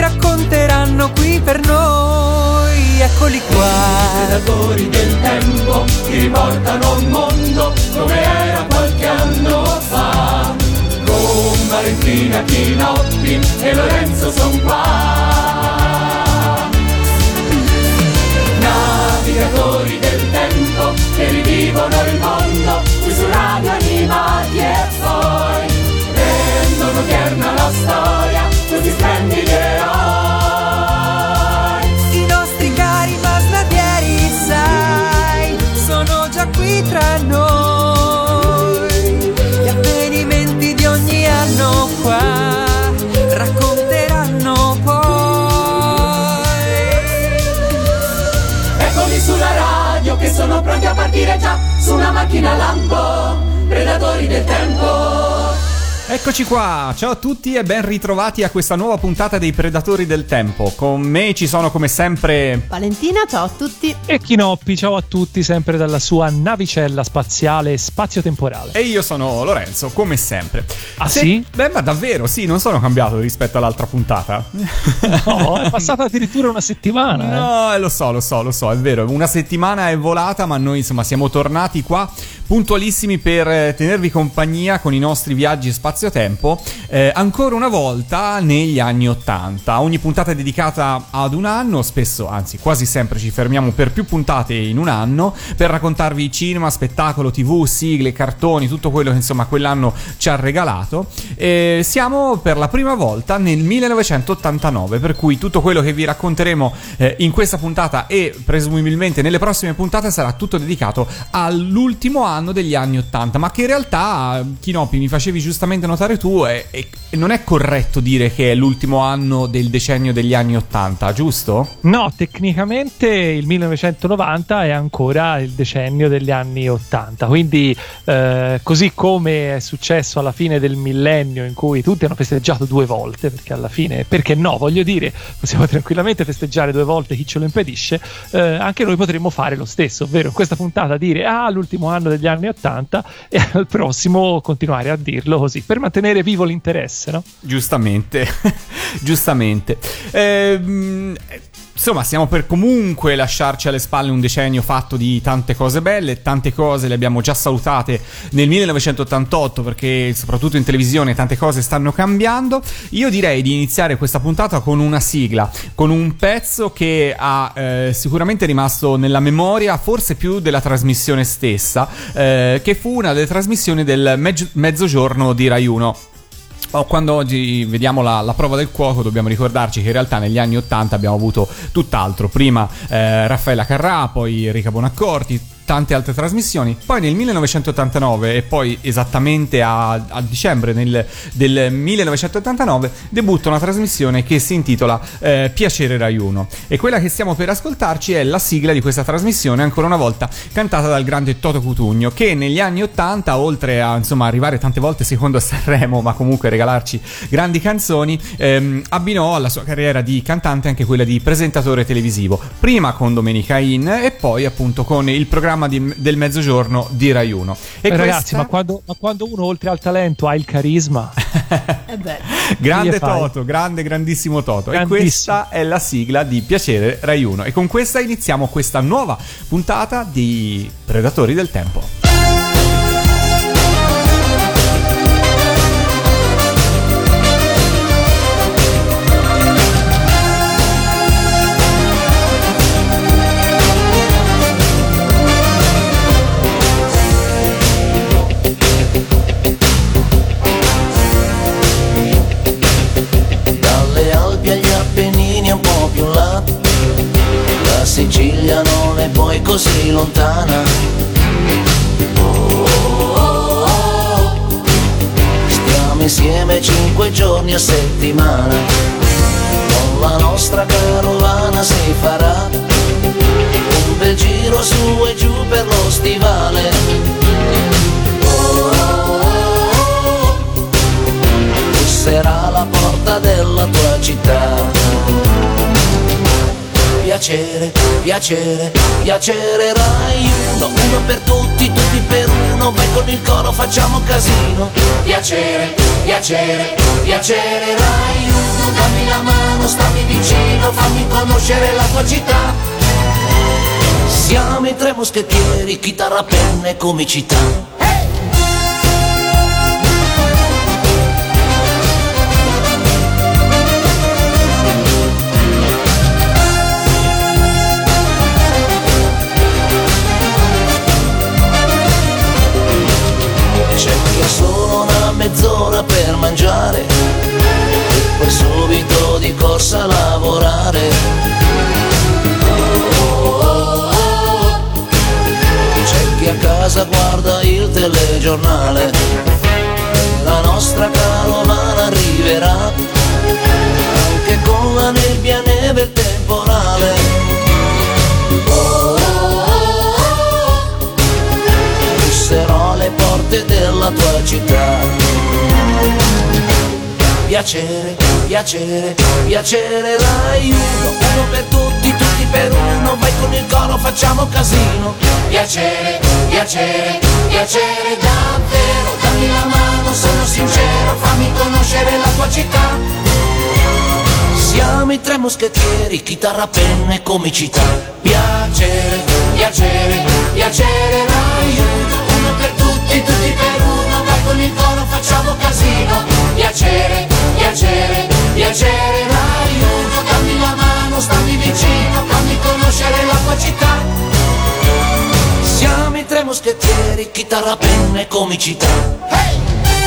racconteranno qui per noi. Eccoli qua. Predatori del tempo riportano un mondo come era qualche anno fa. Con Valentina Chinotti e Lorenzo son qua. Navigatori del tempo che rivivono il mondo qui su radio animati e poi rendono tierna la storia questi splendidi eroi. I nostri cari masnadieri, sai, sono già qui tra noi. Gli avvenimenti di ogni anno qua racconteranno poi. Eccoli sulla radio che sono pronti a partire già su una macchina lampo, predatori del tempo. Eccoci qua, ciao a tutti e ben ritrovati a questa nuova puntata dei Predatori del Tempo. Con me ci sono come sempre Valentina, ciao a tutti. E Chinoppi, ciao a tutti, sempre dalla sua navicella spaziale spazio-temporale. e io sono Lorenzo, come sempre. Ah, Se- sì? Beh, ma davvero, sì, non sono cambiato rispetto all'altra puntata. No, è passata addirittura una settimana. eh. No, eh, lo so, lo so, lo so, è vero. Una settimana è volata, ma noi insomma siamo tornati qua puntualissimi per eh, tenervi compagnia con i nostri viaggi spazio-tempo. eh, ancora una volta negli anni Ottanta. Ogni puntata è dedicata ad un anno, spesso, anzi quasi sempre ci fermiamo per più puntate in un anno per raccontarvi cinema, spettacolo, tv, sigle, cartoni, tutto quello che insomma quell'anno ci ha regalato. E siamo per la prima volta nel 1989, per cui tutto quello che vi racconteremo eh, in questa puntata e presumibilmente nelle prossime puntate sarà tutto dedicato all'ultimo anno degli anni 80, ma che in realtà, Chinopi, mi facevi giustamente notare tu, è- è- non è corretto dire che è l'ultimo anno del decennio degli anni 80, giusto? No, tecnicamente il 1990 è ancora il decennio degli anni 80, quindi eh, così come è successo alla fine del millennio in cui tutti hanno festeggiato due volte, perché alla fine, perché no, voglio dire, possiamo tranquillamente festeggiare due volte chi ce lo impedisce, eh, anche noi potremmo fare lo stesso, ovvero in questa puntata dire ah l'ultimo anno degli anni 80 e al prossimo continuare a dirlo così, per mantenere vivo l'interesse, no? Giustamente, giustamente. Ehm, insomma, stiamo per comunque lasciarci alle spalle un decennio fatto di tante cose belle, tante cose le abbiamo già salutate nel 1988 perché soprattutto in televisione tante cose stanno cambiando. Io direi di iniziare questa puntata con una sigla, con un pezzo che ha eh, sicuramente rimasto nella memoria, forse più della trasmissione stessa, eh, che fu una delle trasmissioni del meggi- mezzogiorno di Rai 1. Oh, quando oggi vediamo la, la prova del cuoco dobbiamo ricordarci che in realtà negli anni 80 abbiamo avuto tutt'altro. Prima eh, Raffaella Carrà, poi Enrica Bonaccorti, tante altre trasmissioni. Poi nel 1989 e poi esattamente a, a dicembre nel- del 1989 debutta una trasmissione che si intitola eh, Piacere Rai 1 e quella che stiamo per ascoltarci è la sigla di questa trasmissione ancora una volta cantata dal grande Toto Cutugno che negli anni 80 oltre a insomma arrivare tante volte secondo Sanremo ma comunque regalarci grandi canzoni ehm, abbinò alla sua carriera di cantante anche quella di presentatore televisivo prima con Domenica In e poi appunto con il programma di- del mezzogiorno di Rai 1 e Eh, Ragazzi, questa- ma quando, ma quando uno oltre al talento ha il carisma, E beh, Grande? Toto, grande, grandissimo Toto. E questa è la sigla di Piacere Rai 1. E con questa iniziamo questa nuova puntata di Predatori del Tempo. così lontana. Stiamo insieme cinque giorni a settimana, con la nostra carovana si farà un bel giro su e giù per lo stivale. Busserà la porta della tua città Piacere, piacere, piacere Rai uno, uno per tutti, tutti per uno, vai con il coro facciamo casino. Piacere, piacere, piacere Rai uno, dammi la mano, stammi vicino, fammi conoscere la tua città. Siamo i tre moschettieri, chitarra, penna e comicità. Mezz'ora per mangiare e poi subito di corsa a lavorare. C'è chi a casa guarda il telegiornale, la nostra carovana arriverà anche con la nebbia, neve e temporale. busserò alle porte della tua città. Piacere, piacere, piacere Rai uno, per tutti, tutti per uno, vai con il coro, facciamo casino. Piacere, piacere, piacere davvero, dammi la mano, sono sincero, fammi conoscere la tua città. Siamo i tre moschettieri, chitarra, penna e comicità. Piacere, piacere, piacere Rai uno, per tutti, tutti per con il coro, facciamo casino. Piacere, piacere, piacere Rai uno, dammi la mano, stammi vicino, fammi conoscere la tua città. Siamo i tre moschettieri, chitarra, penna e comicità. Hey!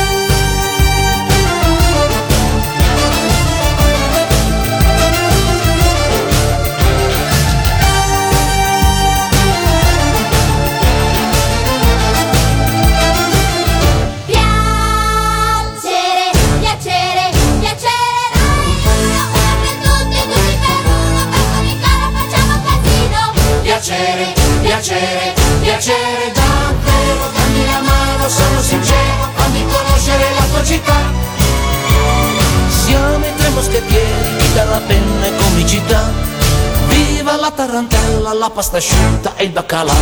Sincero, fammi conoscere la tua città. Siamo i tre moschettieri, chitarra, penna e comicità. Viva la tarantella, la pasta asciutta e il baccalà.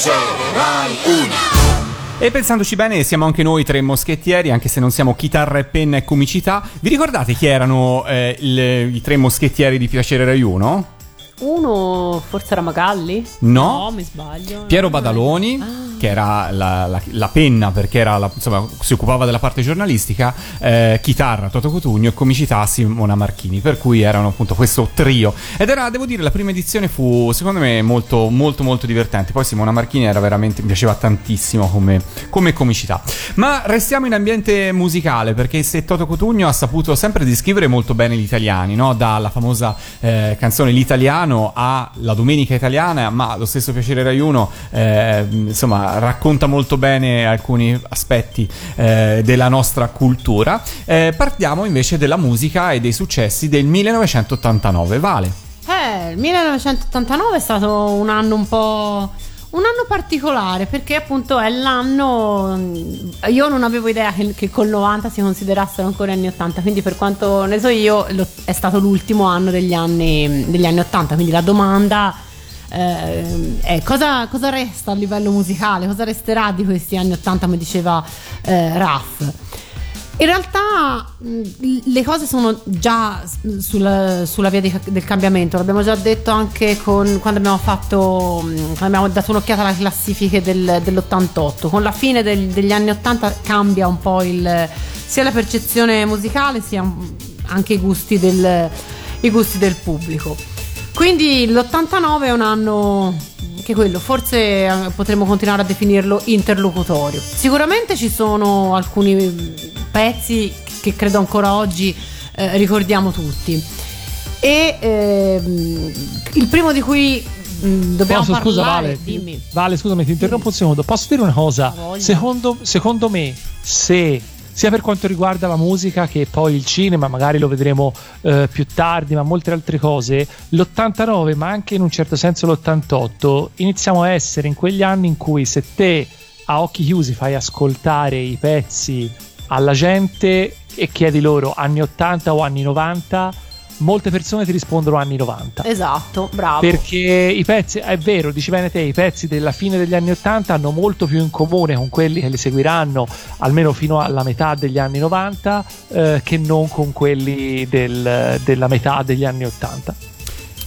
Hey! E pensandoci bene, siamo anche noi tre moschettieri, anche se non siamo chitarra e penna e comicità. Vi ricordate chi erano eh, il- i tre moschettieri di Piacere Rai 1? Uno forse era Magalli? No. No, mi sbaglio. Piero Badaloni, che era la, la- la penna perché la- insomma, si occupava della parte giornalistica, eh, chitarra Toto Cotugno e comicità Simona Marchini, per cui erano appunto questo trio. Ed era, devo dire, la prima edizione fu secondo me molto molto molto divertente. Poi Simona Marchini era veramente, mi piaceva tantissimo come, come comicità. Ma restiamo in ambiente musicale perché se Toto Cotugno ha saputo sempre descrivere molto bene gli italiani, no? dalla famosa eh, canzone L'italiano a La domenica italiana, ma lo stesso Piacere Rai 1 eh, insomma racconta molto bene alcuni aspetti eh, della nostra cultura. Eh, partiamo invece della musica e dei successi del 1989. Vale. Eh, il 1989 è stato un anno un po'. Un anno particolare perché appunto è l'anno. Io non avevo idea che, che col 90 si considerassero ancora anni 80, quindi per quanto ne so io, lo- è stato l'ultimo anno degli anni, degli anni 80. Quindi la domanda eh, è cosa, cosa resta a livello musicale, cosa resterà di questi anni 80, come diceva eh, Raff. In realtà le cose sono già sulla, sulla via di- del cambiamento, l'abbiamo già detto anche con- quando abbiamo fatto, quando abbiamo dato un'occhiata alle classifiche del- dell'88. Con la fine del- degli anni 80 cambia un po' il, sia la percezione musicale sia anche i gusti del, i gusti del pubblico. Quindi l'89 è un anno che quello, forse eh, potremmo continuare a definirlo interlocutorio. Sicuramente ci sono alcuni mm, pezzi che credo ancora oggi eh, ricordiamo tutti. E ehm, il primo di cui mm, dobbiamo Posso, parlare, scusa Vale, dimmi. Vale, scusami, ti interrompo un secondo. Posso dire una cosa? Secondo, secondo me, se sia per quanto riguarda la musica che poi il cinema, magari lo vedremo eh, più tardi, ma molte altre cose, l'89 ma anche in un certo senso l'88 iniziamo a essere in quegli anni in cui se te a occhi chiusi fai ascoltare i pezzi alla gente e chiedi loro anni 80 o anni 90, molte persone ti rispondono anni 90. Esatto, bravo. Perché i pezzi, è vero, dici bene te, i pezzi della fine degli anni 80 hanno molto più in comune con quelli che li seguiranno almeno fino alla metà degli anni 90 eh, che non con quelli del- della metà degli anni 80.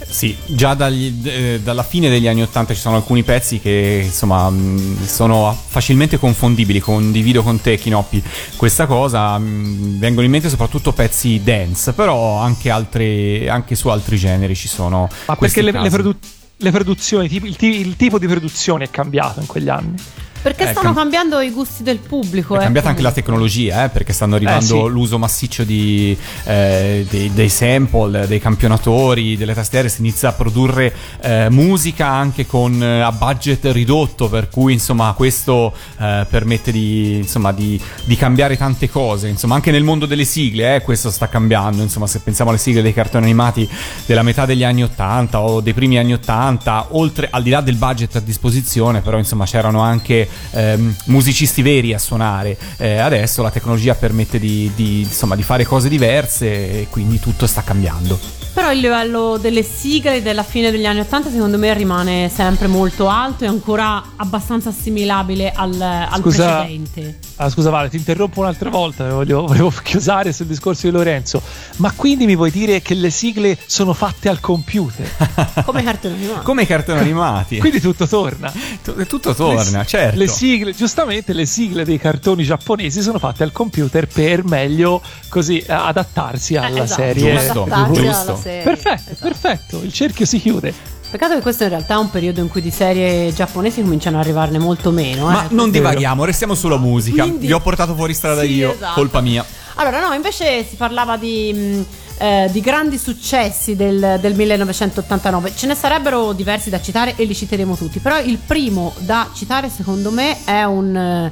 Sì, già dagli- eh, dalla fine degli anni 80 ci sono alcuni pezzi che insomma mh, sono facilmente confondibili. Condivido con te, Kinoppi, questa cosa. mh, vengono in mente soprattutto pezzi dance, però anche, altre- anche su altri generi ci sono. Ma perché le, le produ- le produzioni, il, il tipo di produzione è cambiato in quegli anni. Perché Eh, stanno cam- cambiando i gusti del pubblico. È eh, cambiata anche la tecnologia, eh, perché stanno arrivando sì. l'uso massiccio di, eh, dei, dei sample, dei campionatori, delle tastiere. Si inizia a produrre eh, musica anche con eh, a budget ridotto, per cui insomma questo eh, permette di, insomma, di, di cambiare tante cose. Insomma, anche nel mondo delle sigle, eh, questo sta cambiando. Insomma, se pensiamo alle sigle dei cartoni animati della metà degli anni 80 o dei primi anni 80, oltre al di là del budget a disposizione, però insomma c'erano anche ehm, musicisti veri a suonare. Eh, adesso la tecnologia permette di, di, insomma, di fare cose diverse e quindi tutto sta cambiando. Però il livello delle sigle della fine degli anni 80 secondo me rimane sempre molto alto e ancora abbastanza assimilabile al, al Scusa. precedente. Ah, scusa Vale, ti interrompo un'altra volta, voglio, volevo chiusare sul discorso di Lorenzo. Ma quindi mi vuoi dire che le sigle sono fatte al computer? Come cartoni animati. Come i cartoni animati. Quindi tutto torna. Tu- tutto torna, Le- certo. Le sigle, giustamente le sigle dei cartoni giapponesi sono fatte al computer per meglio così adattarsi alla Eh, esatto, serie. Giusto, adattarsi giusto. alla serie. Perfetto, Esatto. perfetto, il cerchio si chiude. Peccato che questo in realtà è un periodo in cui di serie giapponesi cominciano ad arrivarne molto meno. Ma eh. non vero. divaghiamo, restiamo sulla musica. Quindi- Vi ho portato fuori strada Sì, io, esatto. colpa mia. Allora, no, invece si parlava di, mh, eh, di grandi successi del, del 1989. Ce ne sarebbero diversi da citare e li citeremo tutti. Però il primo da citare, secondo me, è un, eh,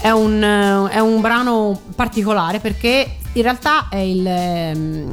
è un, eh, è un brano particolare perché in realtà è il.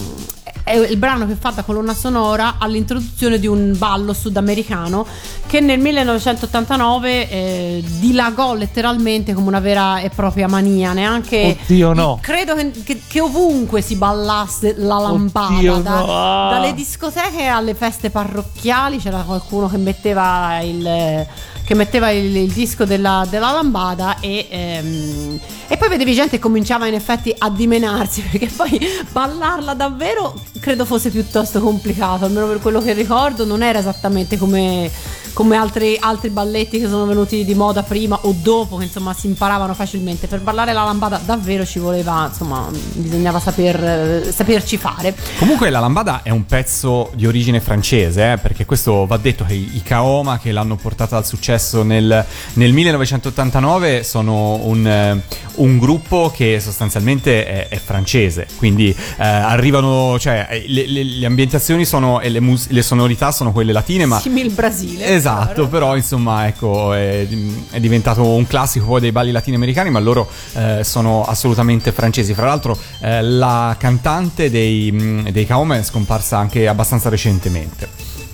È il brano che fa da colonna sonora all'introduzione di un ballo sudamericano che nel 1989 eh, dilagò letteralmente come una vera e propria mania. Neanche Oddio, no. Credo che, che- che ovunque si ballasse la lambada, Oddio, da- no. Ah. dalle discoteche alle feste parrocchiali c'era qualcuno che metteva il, che metteva il, il disco della, della lambada e, ehm, e poi vedevi gente che cominciava in effetti a dimenarsi perché poi ballarla davvero credo fosse piuttosto complicato, almeno per quello che ricordo non era esattamente come, come altri, altri balletti che sono venuti di moda prima o dopo che insomma si imparavano facilmente. Per ballare la lambada davvero ci voleva, insomma, bisognava saper, saperci fare. Comunque la lambada è un pezzo di origine francese, eh, perché questo va detto che i Kaoma che l'hanno portata al successo nel, nel 1989 sono un, eh, un gruppo che sostanzialmente è, è francese, quindi eh, arrivano, cioè eh, le, le- le ambientazioni sono e le, mus- le sonorità sono quelle latine, ma Simil Brasile. Esatto, però insomma ecco è, è diventato un classico poi dei balli latinoamericani, ma loro eh, sono assolutamente francesi. Fra l'altro eh, la cantante dei, mh, dei Kaoma è scomparsa anche abbastanza recentemente.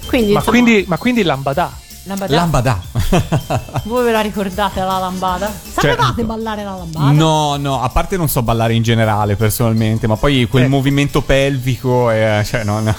Quindi, Ma insomma, quindi, ma quindi Lambada. lambada. Lambada. Voi ve la ricordate la lambada? Sapevate Certo. ballare la lambada? No, no, a parte non so ballare in generale personalmente, ma poi quel Eh. movimento pelvico, eh, cioè non...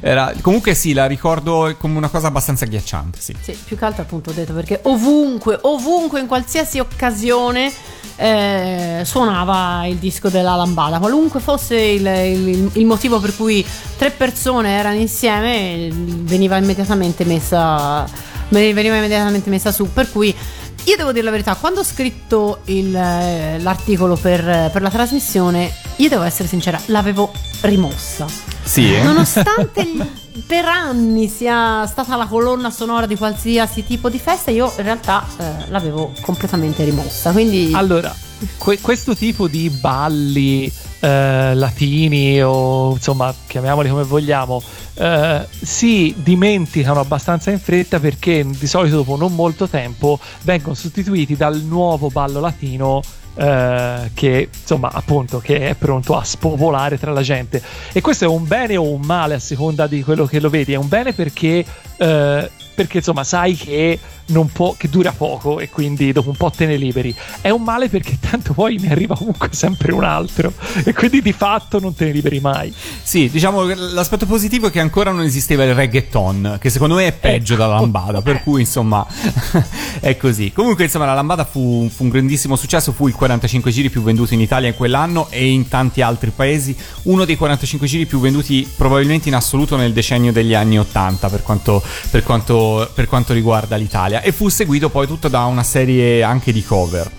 Era, comunque sì, la ricordo come una cosa abbastanza agghiacciante, sì. Sì, più che altro appunto ho detto perché ovunque, ovunque, in qualsiasi occasione eh, suonava il disco della lambada, qualunque fosse il, il- il motivo per cui tre persone erano insieme, veniva immediatamente messa, veniva immediatamente messa su, per cui io devo dire la verità, quando ho scritto il, eh, l'articolo per, per la trasmissione, io devo essere sincera, l'avevo rimossa. Sì, eh? Nonostante per anni sia stata la colonna sonora di qualsiasi tipo di festa, io in realtà eh, l'avevo completamente rimossa. Quindi Allora, que- questo tipo di balli eh, latini o insomma chiamiamoli come vogliamo eh, si dimenticano abbastanza in fretta perché di solito dopo non molto tempo vengono sostituiti dal nuovo ballo latino eh, che insomma appunto che è pronto a spopolare tra la gente. E questo è un bene o un male a seconda di quello che lo vedi. È un bene perché eh, perché insomma sai che non può, che dura poco e quindi dopo un po' te ne liberi. È un male perché tanto poi ne arriva comunque sempre un altro e quindi di fatto non te ne liberi mai. Sì, diciamo che l'aspetto positivo è che ancora non esisteva il reggaeton, che secondo me è peggio Ecco. della lambada, per cui insomma è così. Comunque insomma la lambada fu, fu un grandissimo successo, fu il 45 giri più venduto in Italia in quell'anno e in tanti altri paesi, uno dei 45 giri più venduti probabilmente in assoluto nel decennio degli anni 80 per quanto, per quanto, per quanto riguarda l'Italia e fu seguito poi tutto da una serie anche di cover.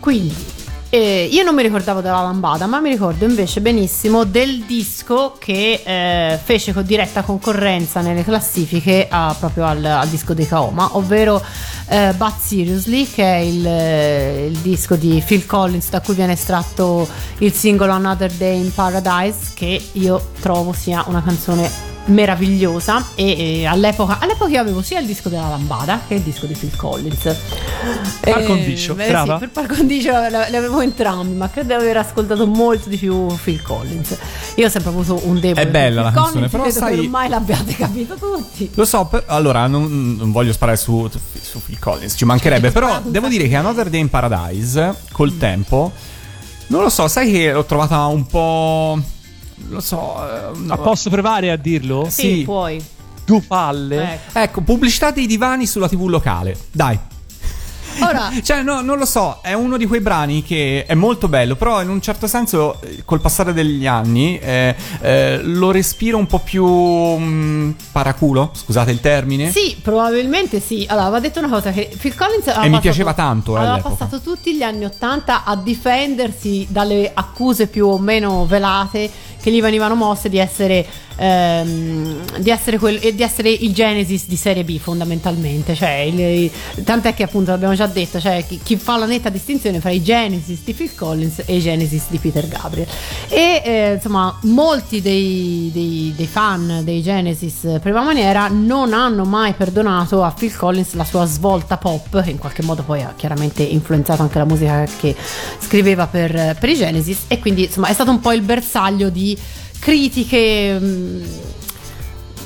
Quindi, eh, io non mi ricordavo della lambada, ma mi ricordo invece benissimo del disco che eh, fece con diretta concorrenza nelle classifiche a- proprio al, al disco di Kaoma, ovvero eh, But Seriously, che è il, eh, il disco di Phil Collins da cui viene estratto il singolo Another Day in Paradise, che io trovo sia una canzone meravigliosa e, e all'epoca, all'epoca io avevo sia il disco della lambada che il disco di Phil Collins. Par Eh, condicio, beh, brava. sì, per par condicio le avevo entrambi ma credo di aver ascoltato molto di più Phil Collins. Io ho sempre avuto un debole È bella la Collins, canzone, però credo sai- che ormai l'abbiate capito tutti. Lo so, per- allora non, non voglio sparare su, su Phil Collins, ci mancherebbe, però devo dire che Another Day in Paradise col tempo, non lo so, sai che l'ho trovata un po'... lo so... eh, Ma posso provare a dirlo? sì, Sì. puoi Due palle. ecco. Ecco, pubblicità dei divani sulla TV locale. Dai. Ora Cioè, no, non lo so, è uno di quei brani che è molto bello, però in un certo senso, eh, col passare degli anni, eh, eh, lo respiro un po' più mm, paraculo, scusate il termine. Sì, probabilmente sì. Allora, va detto una cosa che Phil Collins E mi passato- piaceva tanto, eh, aveva all'epoca. passato tutti gli anni Ottanta a difendersi dalle accuse più o meno velate che gli venivano mosse di essere ehm, di essere, quel- di essere il Genesis di serie B fondamentalmente cioè il- tant'è che appunto l'abbiamo già detto cioè chi, chi fa la netta distinzione fra i Genesis di Phil Collins e i Genesis di Peter Gabriel. E eh, insomma molti dei, dei- dei fan dei Genesis prima maniera non hanno mai perdonato a Phil Collins la sua svolta pop che in qualche modo poi ha chiaramente influenzato anche la musica che scriveva per, per i Genesis. E quindi insomma è stato un po' il bersaglio di critiche mm,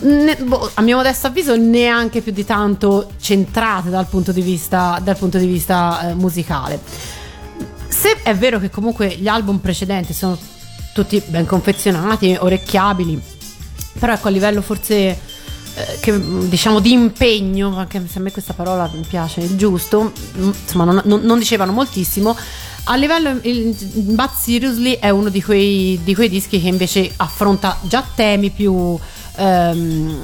ne- boh, a mio modesto avviso neanche più di tanto centrate dal punto di vista, punto di vista eh, musicale se è vero che comunque gli album precedenti sono tutti ben confezionati, orecchiabili, però ecco a livello forse eh, che, diciamo di impegno, anche se a me questa parola mi piace, il giusto, mh, insomma non, non- non dicevano moltissimo. A livello il But Seriously è uno di quei, di quei dischi che invece affronta già temi più, ehm,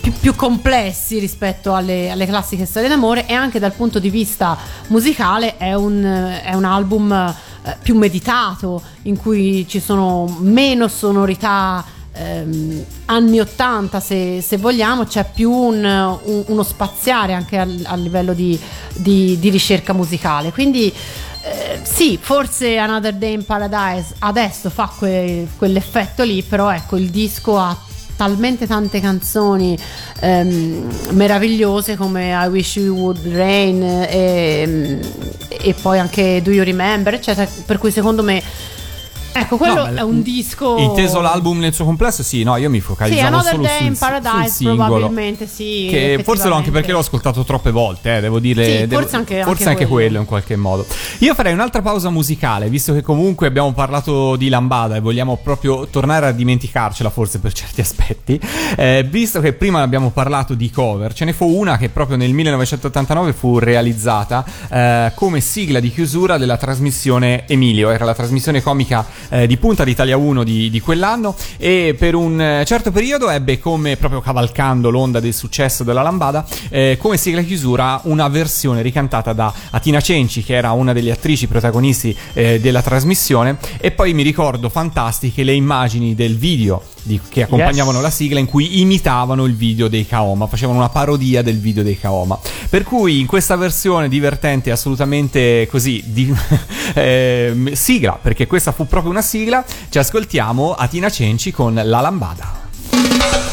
più, più complessi rispetto alle, alle classiche storie d'amore e anche dal punto di vista musicale è un, è un album eh, più meditato in cui ci sono meno sonorità ehm, anni 80 se, se vogliamo c'è più un- un- uno spaziare anche al- a livello di, di- di ricerca musicale. Quindi eh, sì, forse Another Day in Paradise adesso fa que- quell'effetto lì, però ecco il disco ha talmente tante canzoni ehm, meravigliose come I Wish You Would Rain e, e poi anche Do You Remember, eccetera, per cui secondo me ecco quello No, è un disco Inteso l'album nel suo complesso, sì, no, io mi sì, focalizzavo Another solo Day sul, in sul Paradise singolo. probabilmente sì Che forse l'ho anche perché l'ho ascoltato troppe volte, eh, devo dire. Sì, devo- forse anche- forse anche anche quello. quello in qualche modo. Io farei un'altra pausa musicale, visto che comunque abbiamo parlato di Lambada e vogliamo proprio tornare a dimenticarcela, forse per certi aspetti. Eh, visto che prima abbiamo parlato di cover, ce ne fu una che proprio nel 1989 fu realizzata eh, come sigla di chiusura della trasmissione Emilio. Era la trasmissione comica eh, di punta d'Italia 1 di, di quell'anno. E per un eh, certo periodo ebbe come proprio cavalcando l'onda del successo della Lambada eh, come sigla chiusura una versione ricantata da Atina Cenci che era una delle attrici protagonisti eh, della trasmissione. E poi mi ricordo fantastiche le immagini del video di- che accompagnavano Yes. la sigla in cui imitavano il video dei Kaoma, facevano una parodia del video dei Kaoma. Per cui in questa versione divertente, assolutamente così, di, ehm, sigla, perché questa fu proprio una sigla, ci ascoltiamo Atina Cenci con La Lambada.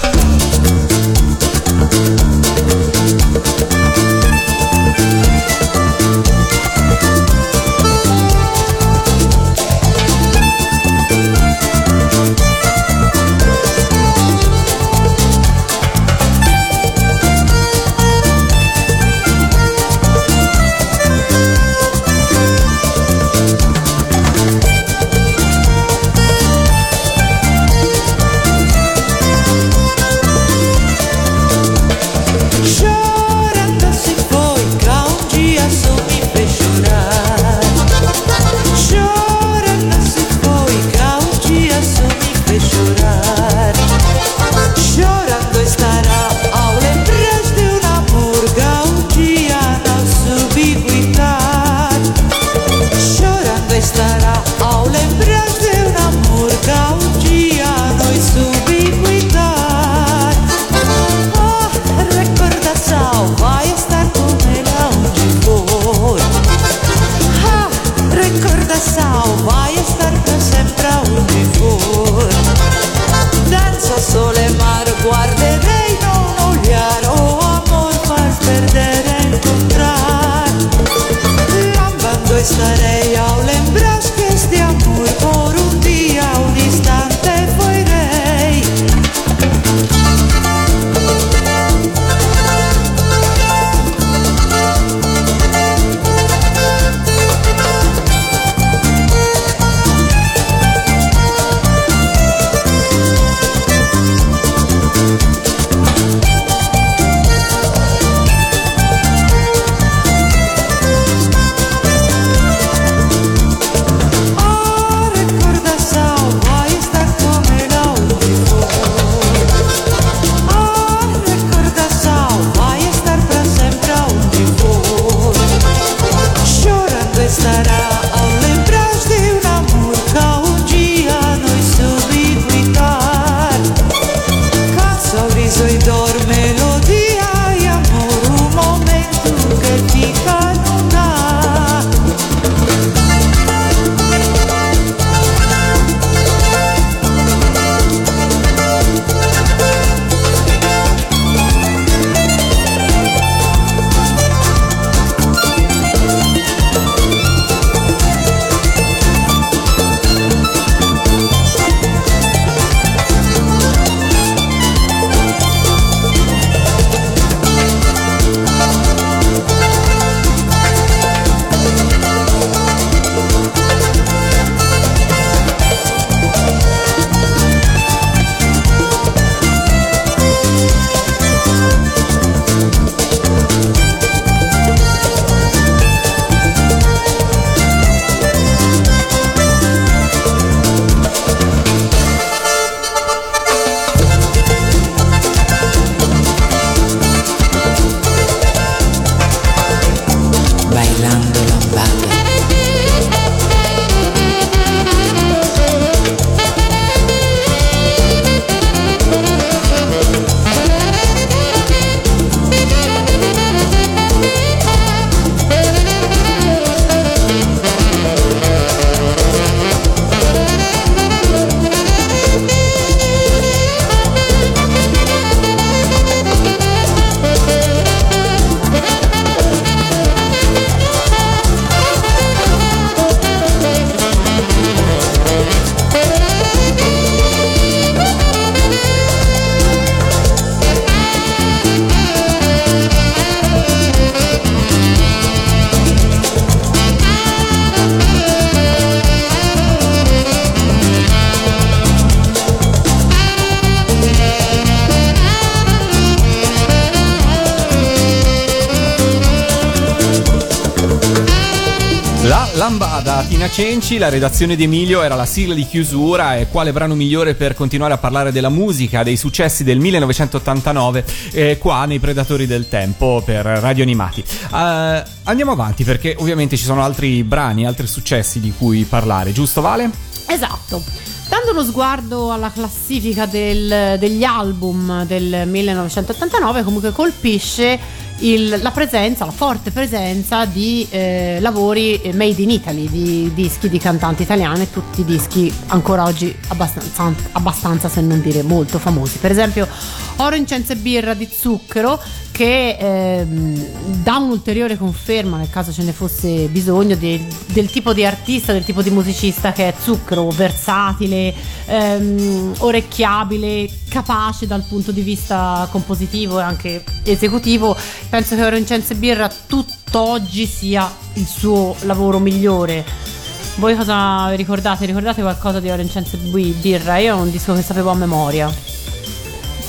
Cenci, la redazione di Emilio era la sigla di chiusura e quale brano migliore per continuare a parlare della musica, dei successi del 1989 eh, qua nei Predatori del Tempo per Radio Animati. Eh, andiamo avanti perché ovviamente ci sono altri brani, altri successi di cui parlare, giusto Vale? Esatto. Dando uno sguardo alla classifica del- degli album del 1989, comunque colpisce il- la presenza, la forte presenza di eh, lavori eh, made in Italy, di dischi di cantanti italiane, tutti dischi ancora oggi abbastanza, abbastanza, se non dire molto famosi. Per esempio, Oro, Incenso e Birra di Zucchero, che ehm, dà un'ulteriore conferma, nel caso ce ne fosse bisogno, de- del tipo di artista, del tipo di musicista che è Zucchero, versatile, ehm, orecchiabile, capace dal punto di vista compositivo e anche esecutivo. Penso che Oro, Birra tutt'oggi sia il suo lavoro migliore. Voi cosa ricordate? Ricordate qualcosa di Oro, Birra? Io è un disco che sapevo a memoria.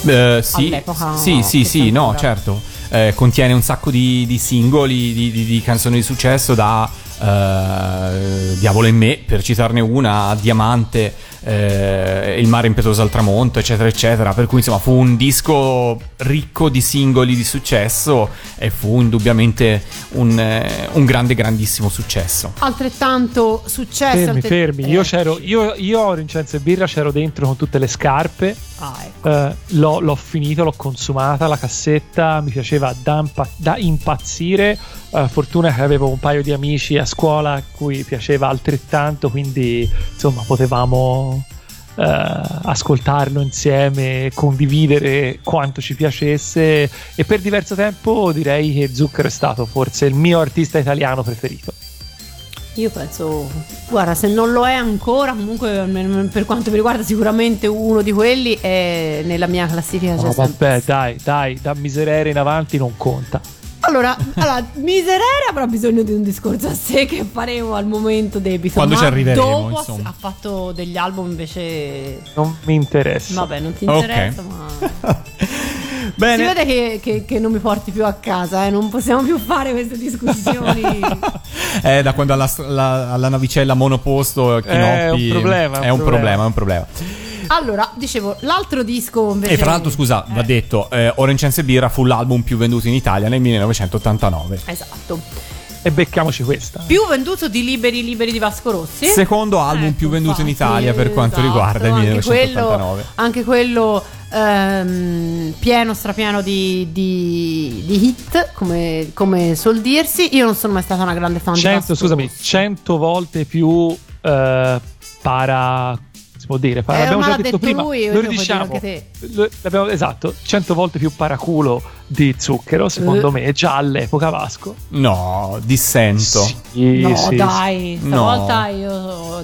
Eh, sì, All'epoca, sì, sì, sì, no, 70. certo. Eh, contiene un sacco di, di singoli, di, di- di canzoni di successo da eh, Diavolo in me, per citarne una, Diamante, eh, Il mare impetuoso al tramonto, eccetera, eccetera. Per cui insomma fu un disco ricco di singoli di successo e fu indubbiamente un, eh, un grande, grandissimo successo. Altrettanto successo. Fermi, altre- fermi. eh, Io c'ero, io, io Vincenzo e Birra c'ero dentro con tutte le scarpe. Ah, ecco. Eh, l'ho, l'ho finito, l'ho consumata la cassetta, mi piaceva da, impa- da impazzire. Eh, fortuna che avevo un paio di amici a scuola a cui piaceva altrettanto, quindi insomma potevamo eh, ascoltarlo insieme, condividere quanto ci piacesse. E per diverso tempo direi che Zucchero è stato forse il mio artista italiano preferito. Io penso, guarda, se non lo è ancora, comunque per quanto mi riguarda sicuramente uno di quelli è nella mia classifica. No, sempre. vabbè, dai, dai, da miserere in avanti non conta. Allora, allora, Miserere avrà bisogno di un discorso a sé che faremo al momento debito. Quando ma ci arriveremo, Dopo insomma. ha fatto degli album invece. Non mi interessa. Vabbè, non ti interessa, ma. Si Bene. vede che, che- che non mi porti più a casa, eh? non possiamo più fare queste discussioni. Eh, da quando alla, la- alla navicella monoposto Chinoppi È un problema, È un problema, è un problema. Allora, dicevo, l'altro disco invece. E fra l'altro, scusa, va detto, eh, Orange e Birra fu l'album più venduto in Italia nel 1989. Esatto. E becchiamoci questa. Più venduto di Liberi Liberi di Vasco Rossi. Secondo album Ecco, più venduto in infatti, Italia per quanto esatto, riguarda il anche 1989. Quello, anche quello ehm, pieno, strapieno di, di- di hit, come, come suol dirsi. Io non sono mai stata una grande fan di 100, Vasco scusami, Rossi. 100 volte più eh, para. Si può dire, para, Eh, abbiamo ma già detto detto prima. lui, lo ridiciamo. anche Lo- l'abbiamo- esatto, 100 volte più paraculo di zucchero, secondo Eh. me, già all'epoca Vasco. No, dissento. Sì, No, sì, dai, No. stavolta io.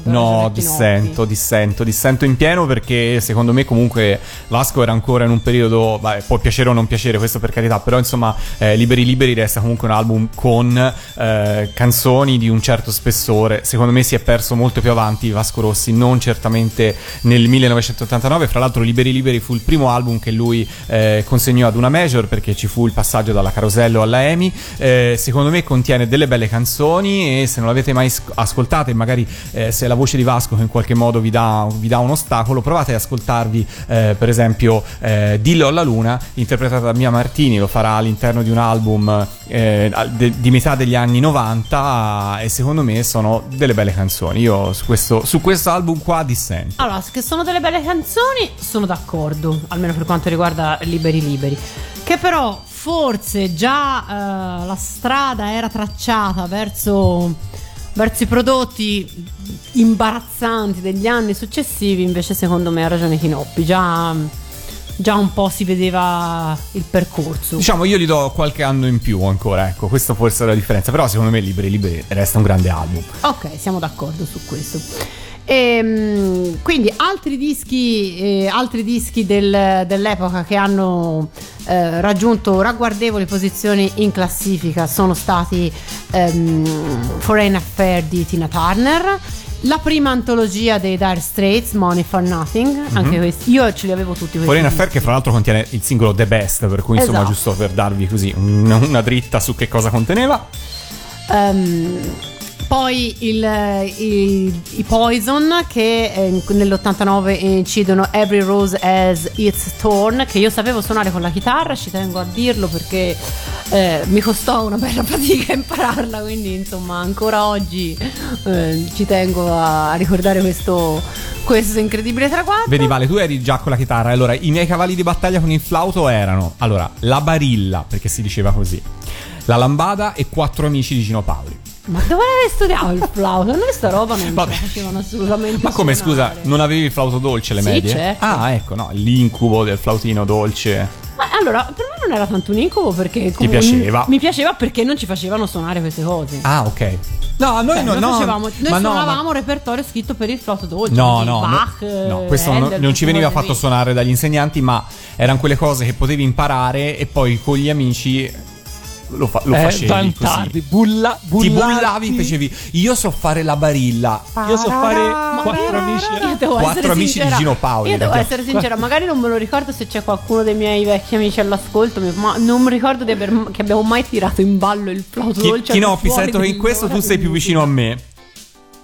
No, ragione a dissento, dissento, dissento in pieno perché secondo me comunque Vasco era ancora in un periodo, vabbè, può piacere o non piacere, questo per carità, però insomma eh, Liberi Liberi resta comunque un album con eh, canzoni di un certo spessore, secondo me si è perso molto più avanti Vasco Rossi, non certamente nel 1989, fra l'altro Liberi Liberi fu il primo album che lui eh, consegnò ad una major perché ci fu il passaggio dalla Carosello alla EMI, Eh, secondo me contiene delle belle canzoni e se non l'avete mai sc- ascoltate magari eh, se la voce di Vasco in qualche modo vi dà, vi dà un ostacolo provate ad ascoltarvi eh, per esempio eh, Dillo alla Luna interpretata da Mia Martini lo farà all'interno di un album eh, de- di metà degli anni 90 e secondo me sono delle belle canzoni. Io su questo, su questo album qua dissento. Allora, che sono delle belle canzoni, sono d'accordo, almeno per quanto riguarda Liberi Liberi. Che però forse già eh, la strada era tracciata verso, verso i prodotti imbarazzanti degli anni successivi, invece secondo me ha ragione Chinoppi, già, già un po' si vedeva il percorso. Diciamo, io gli do qualche anno in più ancora, ecco, questa forse è la differenza. Però secondo me Liberi Liberi resta un grande album. Ok, siamo d'accordo su questo. Ehm, quindi altri dischi, eh, altri dischi del- dell'epoca che hanno eh, raggiunto ragguardevoli posizioni in classifica sono stati ehm, Foreign Affair di Tina Turner. La prima antologia dei Dire Straits, Money for Nothing, anche questi, io ce li avevo tutti questi. Foreign Affair che fra l'altro contiene il singolo The Best, per cui insomma Esatto. giusto per darvi così un- una dritta su che cosa conteneva. Ehm, poi il- i, i Poison che eh, nell'89 incidono Every Rose Has Its Thorn che io sapevo suonare con la chitarra, ci tengo a dirlo perché eh, mi costò una bella fatica impararla, quindi insomma ancora oggi eh, ci tengo a, a ricordare questo, questo incredibile traguardo. Vedi Vale, tu eri già con la chitarra. Allora, i miei cavalli di battaglia con il flauto erano, allora, la barilla, perché si diceva così, la lambada e quattro amici di Gino Paoli. Ma dove avevi studiato il flauto? A noi sta roba non Vabbè. facevano assolutamente Ma come suonare. scusa, non avevi il flauto dolce alle Sì, medie? certo. Ah, ecco, no, l'incubo del flautino dolce. Ma allora, per me non era tanto un incubo perché comunque piaceva? Mi piaceva perché non ci facevano suonare queste cose. Ah, ok. No, noi Cioè, no, noi no, facevamo, noi ma no, suonavamo ma- un repertorio scritto per il flauto dolce. No, no, no, Bach, no, eh, questo non, Handel, non ci queste veniva fatto suonare dagli insegnanti, ma erano quelle cose che potevi imparare e poi con gli amici lo, fa- lo Eh, facevi vantardi, così. bulla, Ti bullarti. bullavi, facevi io so fare la barilla. Io so fare quattro amici. Io devo Quattro essere amici sincera. di Gino Paoli, Io devo essere sincera, magari non me lo ricordo se c'è qualcuno dei miei vecchi amici all'ascolto, ma non mi ricordo di aver, che abbiamo mai tirato in ballo il flauto Chi, dolce. Fuori sento che in questo tu sei più vicino a me.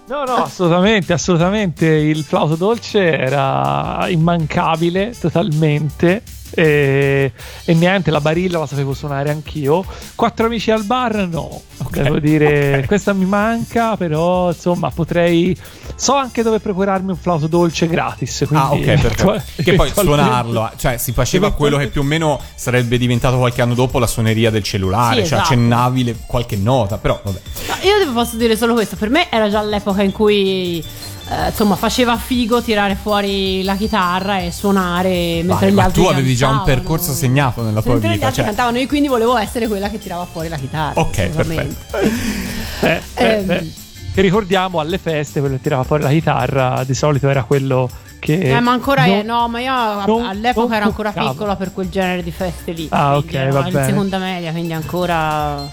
No, no, assolutamente, assolutamente. Il flauto dolce era immancabile totalmente. E, e niente, la barilla la sapevo suonare anch'io. Quattro amici al bar, no. Devo dire, ok. questa mi manca, però insomma potrei. So anche dove procurarmi un flauto dolce gratis. Ah, ok, perfetto. Che poi suonarlo, cioè si faceva quello che più o meno sarebbe diventato qualche anno dopo la suoneria del cellulare, Sì, cioè esatto. accennavi le- qualche nota, però vabbè. No, io devo- posso dire solo questo, per me era già l'epoca in cui eh, insomma faceva figo tirare fuori la chitarra e suonare mentre Vale, gli ma altri tu avevi già un percorso segnato nella tua Mentre gli vita, altri cioè. cantavano, io quindi volevo essere quella che tirava fuori la chitarra. Ok, assolutamente. Eh, eh, Ehm, eh. che ricordiamo alle feste, quello che tirava fuori la chitarra, di solito era quello che... Eh, ma ancora non- è, no, ma io non- all'epoca ero ancora toccava. piccola per quel genere di feste lì. Ah, ok, ero va in bene. seconda media, quindi ancora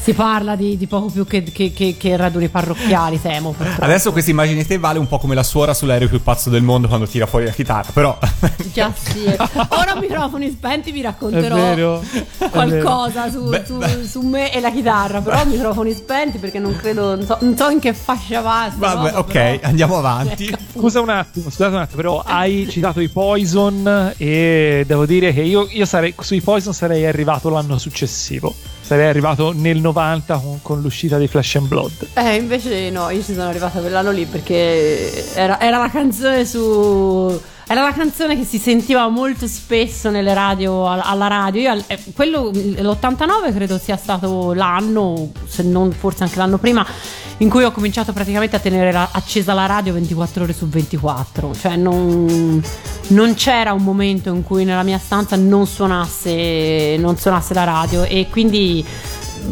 si parla di, di poco più che, che- che- che raduni parrocchiali, temo. purtroppo. Adesso questa immagine te vale un po' come la suora sull'aereo più pazzo del mondo quando tira fuori la chitarra, però Già sì. Ora microfoni spenti vi racconterò vero. qualcosa su, Beh, su- beh. su me e la chitarra. Però microfoni spenti perché non credo, non so, non so in che fascia va. sta vabbè, roba, ok, però- andiamo avanti. Ecco. Scusa un attimo, scusate un attimo, però hai citato i Poison e devo dire che io, io sarei, sui Poison sarei arrivato l'anno successivo. Sarei arrivato nel 90 con, con l'uscita di Flash and Blood. Eh, invece no, io ci sono arrivata quell'anno lì perché era, era la canzone su. Era la canzone che si sentiva molto spesso nelle radio, al- alla radio. Io, eh, quello, l'89 credo sia stato l'anno, se non forse anche l'anno prima, in cui ho cominciato praticamente a tenere la- accesa la radio 24 ore su 24. Cioè non, non c'era un momento in cui nella mia stanza non suonasse, non suonasse la radio e quindi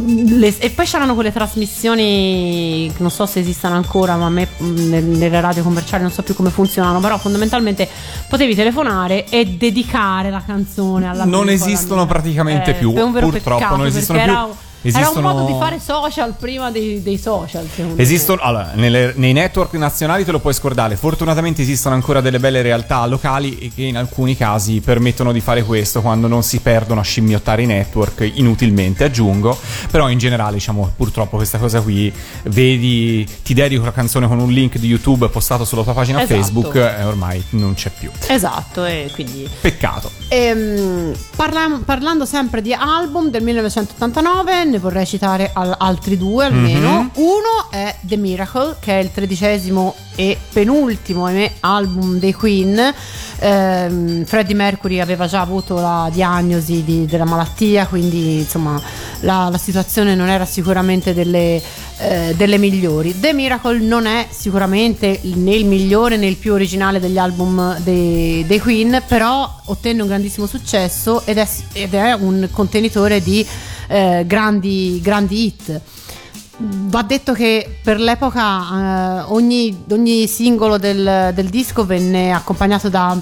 le- e poi c'erano quelle trasmissioni non so se esistano ancora ma a me nel- nelle radio commerciali non so più come funzionano però fondamentalmente potevi telefonare e dedicare la canzone alla Non esistono praticamente più, un vero purtroppo, peccato, non esistono più. era, Esistono- era un modo di fare social prima dei, dei social Esistono, allora, nelle- nei network nazionali te lo puoi scordare. Fortunatamente esistono ancora delle belle realtà locali che in alcuni casi permettono di fare questo quando non si perdono a scimmiottare i network inutilmente, aggiungo. Però in generale, diciamo, purtroppo questa cosa qui, vedi, ti dedico la canzone con un link di YouTube postato sulla tua pagina Esatto. Facebook e ormai non c'è più. esatto e quindi Peccato. Ehm, parla- parlando sempre di album del 1989, ne vorrei citare al- altri due almeno. Uno è The Miracle, che è il tredicesimo e penultimo ahimè, album dei Queen. Ehm, Freddie Mercury aveva già avuto la diagnosi di- della malattia, quindi insomma la, la situazione non era sicuramente delle, eh, delle migliori. The Miracle non è sicuramente né il migliore né il più originale degli album dei, dei Queen, però ottenne un grandissimo successo ed è, ed è un contenitore di eh, grandi, grandi hit. Va detto che per l'epoca eh, ogni, ogni singolo del, del disco venne accompagnato da,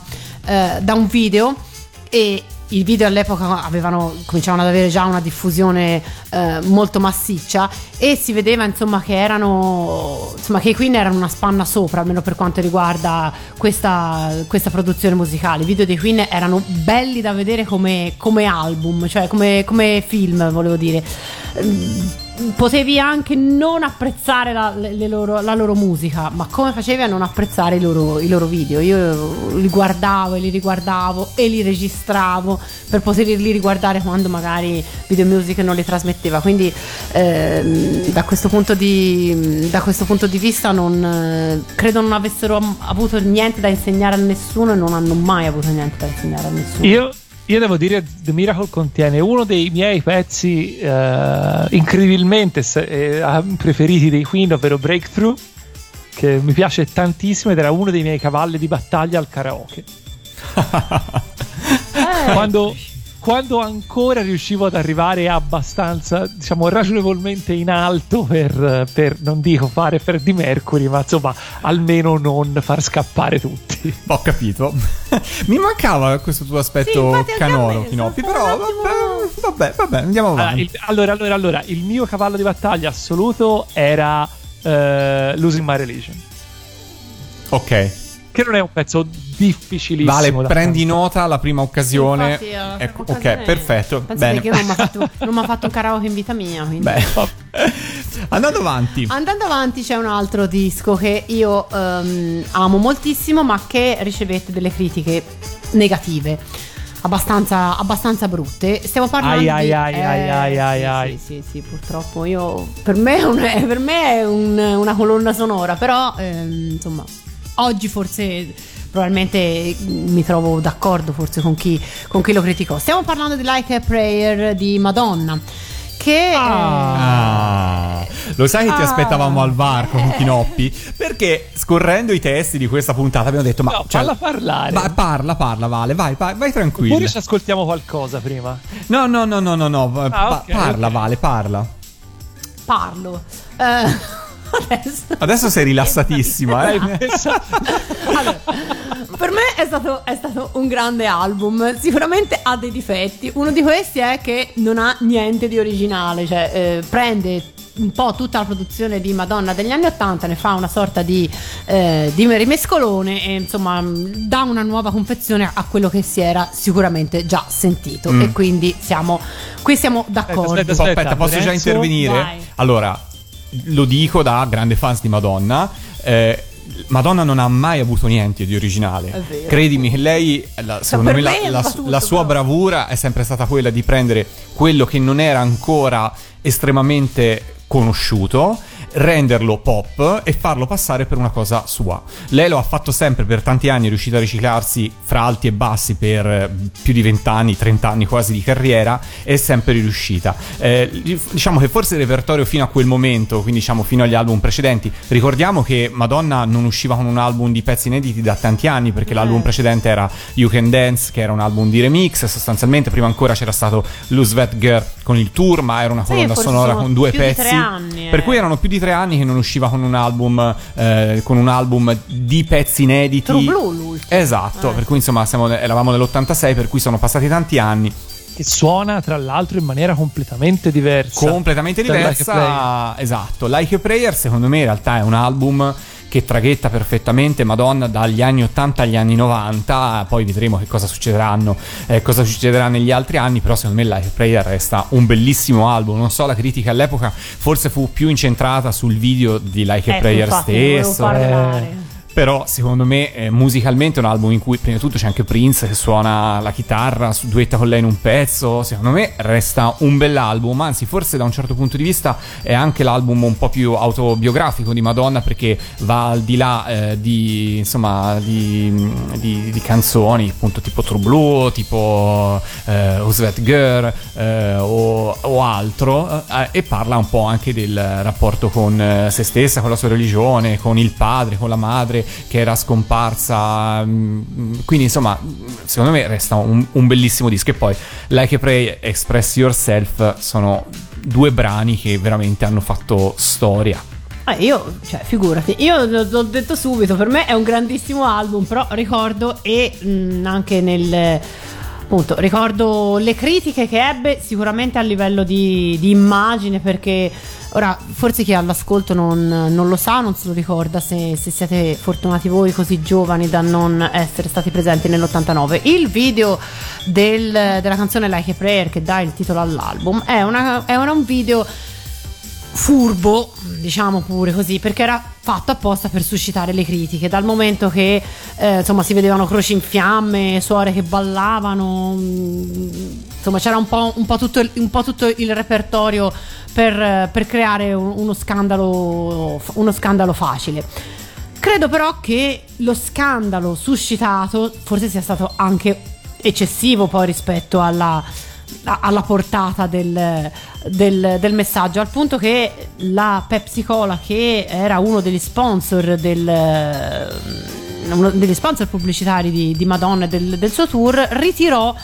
eh, da un video e i video all'epoca avevano, cominciavano ad avere già una diffusione eh, molto massiccia e si vedeva insomma che erano insomma che i Queen erano una spanna sopra almeno per quanto riguarda questa, questa produzione musicale. I video dei Queen erano belli da vedere come, come album cioè come, come film volevo dire potevi anche non apprezzare la, loro, la loro musica, ma come facevi a non apprezzare i loro, i loro video? Io li guardavo e li riguardavo e li registravo per poterli riguardare quando magari Video Music non li trasmetteva. Quindi ehm, da, questo punto di, da questo punto di vista non, eh, credo non avessero avuto niente da insegnare a nessuno e non hanno mai avuto niente da insegnare a nessuno. Io, io devo dire The Miracle contiene uno dei miei pezzi eh, incredibilmente eh, preferiti dei Queen, ovvero Breakthrough, che mi piace tantissimo ed era uno dei miei cavalli di battaglia al karaoke. Eh, quando, quando ancora riuscivo ad arrivare abbastanza, diciamo, ragionevolmente in alto per, per, non dico fare Freddie Mercury, ma insomma, almeno non far scappare tutti. Ho capito. Mi mancava questo tuo Sì, aspetto a canoro, sono però vabbè, vabbè, vabbè, andiamo Allora avanti. il, allora, allora, allora, il mio cavallo di battaglia assoluto era eh, Losing My Religion, Ok. Che non è un pezzo difficilissimo. Vale, da prendi cantare. nota alla prima occasione. Infatti, alla Ecco, prima ok, occasione- perfetto. Pensate Bene. che non mi ha fatto, non m'ha fatto un karaoke in vita mia. Quindi. Beh, andando avanti. Andando avanti c'è un altro disco che io ehm, amo moltissimo ma che ricevette delle critiche negative. Abbastanza, abbastanza brutte. Stiamo parlando Ai, di. ai, ai, ai, ai, ai, sì, ai. Sì, sì, sì, purtroppo io. Per me è, un- per me è un- una colonna sonora, però ehm, insomma, oggi forse probabilmente mi trovo d'accordo forse con chi, con chi lo criticò. Stiamo parlando di Like a Prayer di Madonna. Che Ah, lo sai che ti Ah. aspettavamo al varco con Eh. Chinoppi? Perché scorrendo i testi di questa puntata abbiamo detto: Ma No, cioè, parlare. va- parla, parla, Vale, vai, vai, vai tranquillo. Oppure ci ascoltiamo qualcosa prima. No, no, no, no, no, no. pa- Ah, ok, parla, ok. Vale, parla. parlo. Eh, adesso. Adesso sei rilassatissima, eh? Allora, per me è stato, è stato un grande album. Sicuramente ha dei difetti. Uno di questi è che non ha niente di originale, cioè eh, prende un po' tutta la produzione di Madonna degli anni Ottanta, ne fa una sorta di, eh, di rimescolone e insomma dà una nuova confezione a quello che si era sicuramente già sentito. Mm. E quindi siamo, qui siamo d'accordo. aspetta, Aspetta, aspetta, posso già intervenire? Vai. Allora, lo dico da grande fans di Madonna. eh, Madonna non ha mai avuto niente di originale. Credimi che lei, la- secondo per me, me la, battuto, la sua però. bravura è sempre stata quella di prendere quello che non era ancora estremamente conosciuto renderlo pop e farlo passare per una cosa sua. Lei lo ha fatto sempre per tanti anni, è riuscita a riciclarsi fra alti e bassi per eh, più di 20 anni, 30 anni quasi di carriera è sempre riuscita. Eh, diciamo che forse il repertorio fino a quel momento, quindi diciamo fino agli album precedenti, ricordiamo che Madonna non usciva con un album di pezzi inediti da tanti anni perché l'album precedente era You Can Dance, che era un album di remix, sostanzialmente prima ancora c'era stato Lose That Girl con il tour, ma era una Sì, colonna forse sonora sono con due pezzi. anni, Per eh. cui erano più di tre anni che non usciva con un album, eh, con un album di pezzi inediti. True Blue. Esatto, Eh. per cui insomma siamo- eravamo nell'86, per cui sono passati tanti anni. Che suona tra l'altro in maniera completamente diversa. completamente da Like diversa. esatto. Like a Prayer, secondo me, in realtà è un album che traghetta perfettamente Madonna dagli anni 80 agli anni 90. Poi vedremo che cosa succederanno, eh, cosa succederà negli altri anni. Però, secondo me, Like a Prayer resta un bellissimo album. Non so, la critica all'epoca forse fu più incentrata sul video di Like a Ecco, Prayer stesso. Però secondo me eh, musicalmente è un album in cui prima di tutto c'è anche Prince che suona la chitarra, duetta con lei in un pezzo, secondo me resta un bell'album, anzi forse da un certo punto di vista è anche l'album un po' più autobiografico di Madonna perché va al di là eh, di, insomma, di, di- di canzoni appunto tipo True Blue, tipo eh, Who's Girl eh, o, o altro eh, e parla un po' anche del rapporto con eh, se stessa, con la sua religione, con il padre, con la madre che era scomparsa. mm, Quindi, insomma, secondo me resta un, un bellissimo disco. E poi Like a Pray Express Yourself sono due brani che veramente hanno fatto storia. Eh, io, cioè, figurati, io l'ho, detto subito, per me è un grandissimo album, però ricordo e mh, anche nel... Appunto, ricordo le critiche che ebbe sicuramente a livello di, di immagine perché ora forse chi all'ascolto non, non lo sa, non se lo ricorda se, se siete fortunati voi così giovani da non essere stati presenti nell'89. Il video del- della canzone Like a Prayer che dà il titolo all'album è, una, è una- un video furbo, diciamo pure così, perché era fatto apposta per suscitare le critiche, dal momento che eh, insomma si vedevano croci in fiamme, suore che ballavano, mm, insomma c'era un po', un po' tutto, il- un po' tutto il repertorio per, per creare un- uno scandalo, uno scandalo facile. Credo però che lo scandalo suscitato forse sia stato anche eccessivo poi rispetto alla, alla portata del, del- del messaggio, al punto che la Pepsi Cola, che era uno degli sponsor del uno degli sponsor pubblicitari di, di Madonna e del, del suo tour, ritirò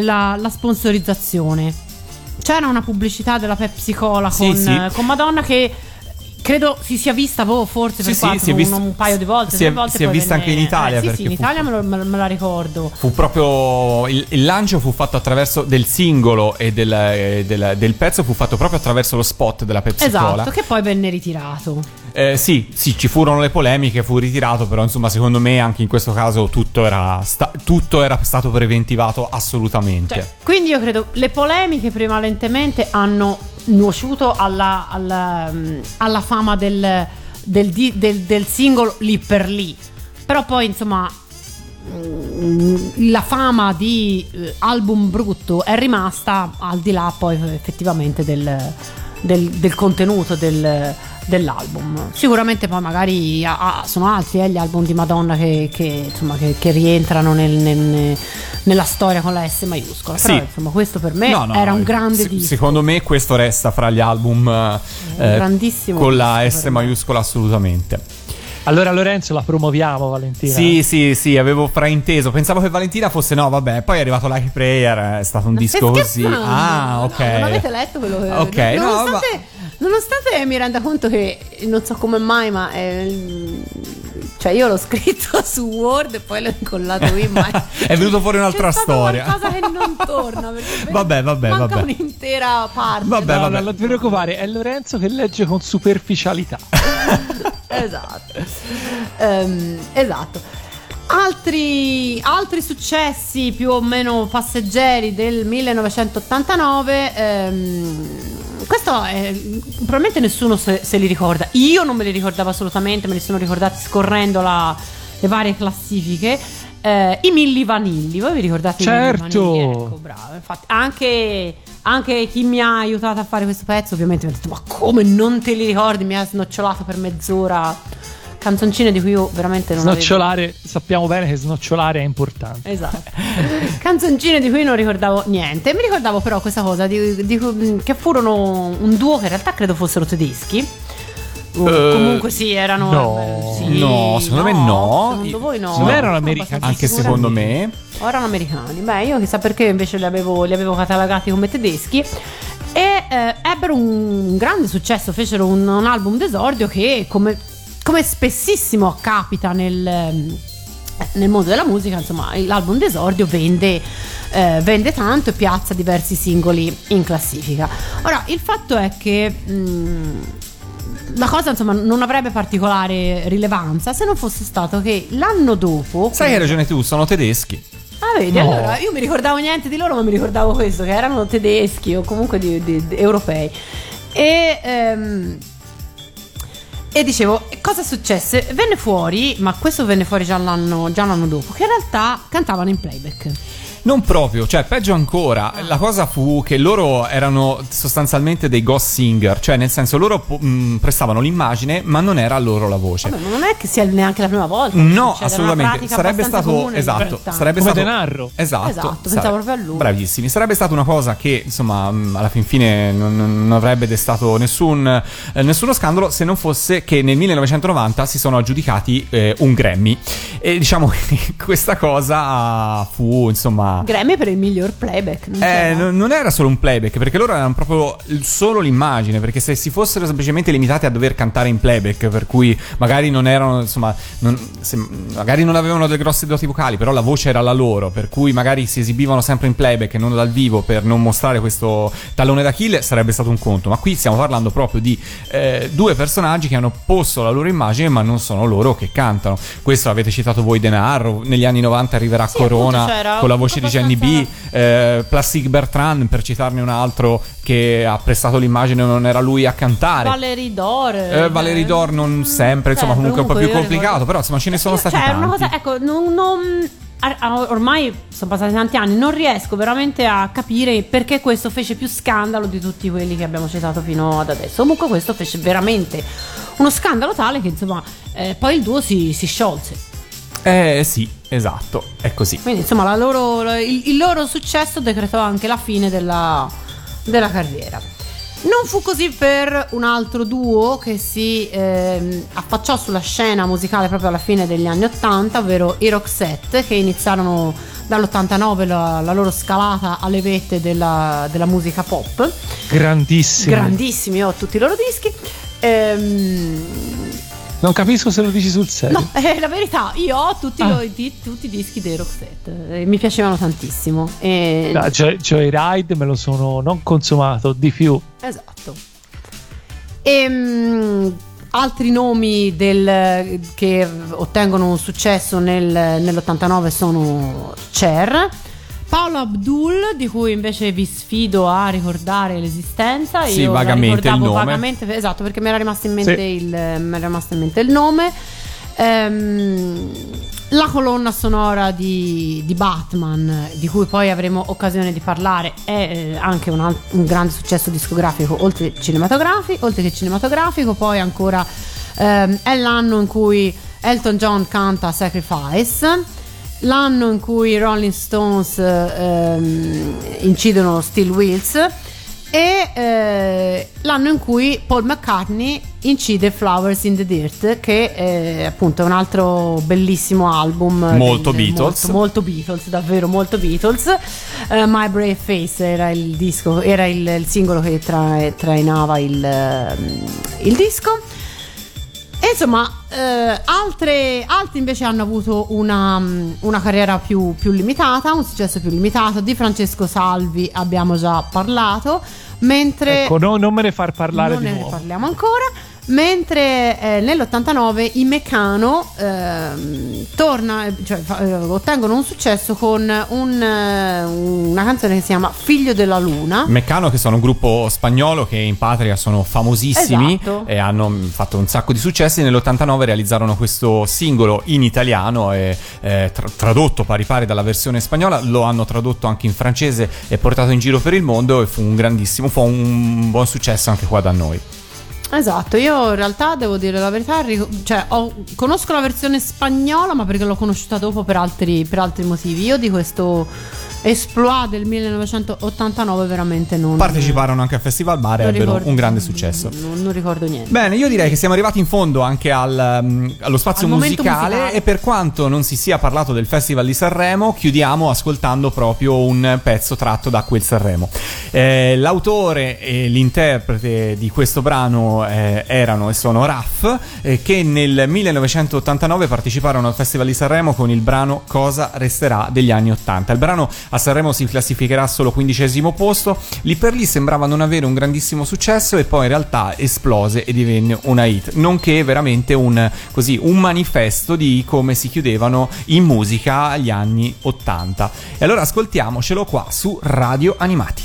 la, la sponsorizzazione. C'era una pubblicità della Pepsi Cola Sì, con, sì. con Madonna che credo si sia vista boh, forse per Sì, sì, quattro, si è un, vista- un paio di volte, si è- volte si è vista venne- anche in Italia, eh, sì, sì, in fu- Italia me, lo- me- la ricordo. Fu proprio il, il lancio fu fatto attraverso del singolo e del, del- del pezzo fu fatto proprio attraverso lo spot della Pepsi Esatto, Cola. che poi venne ritirato. Eh, sì, sì, ci furono le polemiche, fu ritirato, però insomma secondo me anche in questo caso tutto era, sta- tutto era stato preventivato assolutamente. Cioè, quindi io credo le polemiche prevalentemente hanno nuociuto alla, alla, mm, alla fama del, del del- del singolo lì per lì. Però poi insomma mm, la fama di eh, album brutto è rimasta al di là poi effettivamente del, del- del contenuto del- dell'album. Sicuramente poi magari ah, ah, sono altri eh, gli album di Madonna che, che, insomma, che, che rientrano nel- nel- nella storia con la S maiuscola. Però Sì. insomma questo per me No, no, era un grande se- disco. Secondo me questo resta fra gli album eh, con la S me. maiuscola assolutamente. Allora Lorenzo la promuoviamo Valentina. Sì, sì, sì, avevo frainteso. Pensavo che Valentina fosse no, vabbè. Poi è arrivato Like a Prayer, è stato un Ma disco così. Ah, ok. No, non avete letto quello che Ok, no, nonostante, Nonostante mi renda conto che non so come mai, ma è- cioè io l'ho scritto su Word e poi l'ho incollato qui, ma È venuto fuori un'altra c'è storia. qualcosa che non torna. perché Vabbè, vabbè, manca vabbè. un'intera parte. Vabbè, No, vabbè. no, non ti preoccupare, è Lorenzo che legge con superficialità. esatto. Ehm, esatto. Altri, altri successi più o meno passeggeri del 1989. ehm, questo è, probabilmente nessuno se, se li ricorda. Io non me li ricordavo assolutamente, me li sono ricordati scorrendo la- le varie classifiche. Eh, I Milli Vanilli, voi vi ricordate i Milli Certo. Vanilli? Ecco, bravo. Infatti, anche, anche chi mi ha aiutato a fare questo pezzo, ovviamente mi ha detto: Ma come non te li ricordi? Mi ha snocciolato per mezz'ora canzoncine di cui io veramente non avevo. Snocciolare, sappiamo bene che snocciolare è importante. Esatto. Canzoncine di cui non ricordavo niente. Mi ricordavo però questa cosa di, di che furono un duo che in realtà credo fossero tedeschi. O Eh, comunque sì, erano. no. eh, sì, No, secondo me no. Secondo voi no? Secondo me erano americani. Anche secondo me. O erano americani. Beh, io chissà perché invece li avevo, li avevo catalogati come tedeschi. E eh, ebbero un grande successo, fecero un, un album d'esordio che, come, come spessissimo capita nel, nel mondo della musica, insomma, l'album d'esordio vende, eh, vende tanto e piazza diversi singoli in classifica. Ora, il fatto è che. mh, la cosa insomma non avrebbe particolare rilevanza se non fosse stato che l'anno dopo Sai che hai ragione tu, sono tedeschi. Ah, vedi, No. allora io mi ricordavo niente di loro, ma mi ricordavo questo, che erano tedeschi o comunque di- di- di- europei. E, ehm, e dicevo, cosa successe? Venne fuori, ma questo venne fuori già l'anno, già l'anno dopo, che in realtà cantavano in playback. Non proprio, cioè peggio ancora, la cosa fu che loro erano sostanzialmente dei ghost singer, cioè nel senso loro mh, prestavano l'immagine ma non era loro la voce. Vabbè, ma non è che sia neanche la prima volta. No, succede, è una assolutamente. Sarebbe stato esatto, sarebbe Come stato denaro. Esatto, Esatto, sare- pensavo proprio a lui. Bravissimi. Sarebbe stata una cosa che, insomma, mh, alla fin fine non, non avrebbe destato nessun, eh, nessuno scandalo se non fosse che nel 1990 si sono aggiudicati eh, un Grammy. E diciamo che questa cosa fu, insomma, Grammy per il miglior playback. non eh, no- non era solo un playback, perché loro erano proprio solo l'immagine, perché se si fossero semplicemente limitati a dover cantare in playback, per cui magari non erano, insomma, non- se- magari non avevano delle grosse doti vocali, però la voce era la loro, per cui magari si esibivano sempre in playback e non dal vivo per non mostrare questo tallone d'Achille, sarebbe stato un conto. Ma qui stiamo parlando proprio di eh, due personaggi che hanno posto la loro immagine, ma non sono loro che cantano. Questo avete citato voi Denaro, negli anni 90 arriverà Sì, Corona appunto, c'era con la voce di Jenny B, eh, Plastic Bertrand per citarne un altro che ha prestato l'immagine non era lui a cantare Valerie Dor. eh, Valerie Dor non sempre insomma Eh, comunque un po' più complicato ricordo- però insomma ce ne sono stati cioè, tanti una cosa, ecco, non, non- ormai sono passati tanti anni, non riesco veramente a capire perché questo fece più scandalo di tutti quelli che abbiamo citato fino ad adesso. Comunque questo fece veramente uno scandalo tale che insomma eh, poi il duo si, si sciolse. Eh sì esatto è così Quindi insomma la loro- il, il loro successo decretò anche la fine della, della carriera. Non fu così per un altro duo che si ehm, affacciò sulla scena musicale proprio alla fine degli anni 80, ovvero i Roxette, che iniziarono dall'89 la, la loro scalata alle vette della, della musica pop. Grandissimi, io ho tutti i loro dischi. Ehm, Non capisco se lo dici sul serio. No, è la verità, io ho tutti, Ah. di- tutti i dischi dei Roxette, eh, mi piacevano tantissimo. E- No, Joy- Joyride me lo sono non consumato di più. Esatto. Ehm, altri nomi del- che ottengono un successo nel- nell'89 sono Cher, Paolo Abdul, di cui invece vi sfido a ricordare l'esistenza. Sì, Io la vagamente il ricordavo nome. vagamente, esatto, perché mi era rimasto in mente, Sì. il, mi era rimasto in mente il nome. Ehm, la colonna sonora di, di Batman, di cui poi avremo occasione di parlare, è eh, anche un, un grande successo discografico, oltre, cinematografico, oltre che cinematografico. Poi ancora ehm, è l'anno in cui Elton John canta Sacrifice. L'anno in cui i Rolling Stones ehm, incidono Steel Wheels e eh, l'anno in cui Paul McCartney incide Flowers in the Dirt che è appunto un altro bellissimo album Molto del- Beatles. molto, molto Beatles davvero molto Beatles Eh, My Brave Face era il disco era il, il singolo che tra- trainava il, ehm, il disco e insomma, eh, altre, altri invece hanno avuto una, mm, una carriera più, più limitata, un successo più limitato. Di Francesco Salvi abbiamo già parlato, mentre Ecco, no- non me ne far parlare non di ne nuovo. parliamo ancora. Mentre eh, nell'89 i Meccano ehm, torna, cioè, fa- eh, ottengono un successo con un, eh, una canzone che si chiama Figlio della Luna. Meccano che sono un gruppo spagnolo che in patria sono famosissimi Esatto. e hanno mm, fatto un sacco di successi. Nell'89 realizzarono questo singolo in italiano e eh, tra- tradotto pari pari dalla versione spagnola, lo hanno tradotto anche in francese e portato in giro per il mondo e fu un grandissimo, fu un buon successo anche qua da noi. Esatto, io in realtà devo dire la verità, cioè, ho- conosco la versione spagnola, ma perché l'ho conosciuta dopo per altri, per altri motivi. Io di questo exploit del 1989 veramente non Parteciparono anche al Festival Bar e ebbero ricordo- un grande successo. Non, non ricordo niente. Bene, io direi che siamo arrivati in fondo anche al, mm, allo spazio Al musicale, musicale. e per quanto non si sia parlato del Festival di Sanremo, chiudiamo ascoltando proprio un pezzo tratto da quel Sanremo. Eh, l'autore e l'interprete di questo brano eh, erano e sono Raff, eh, che nel 1989 parteciparono al Festival di Sanremo con il brano Cosa resterà degli anni 80. Il brano a Sanremo si classificherà solo quindicesimo posto, lì per lì sembrava non avere un grandissimo successo e poi in realtà esplose e divenne una hit, nonché veramente un, così, un manifesto di come si chiudevano in musica gli anni 80. E allora ascoltiamocelo qua su Radio Animati.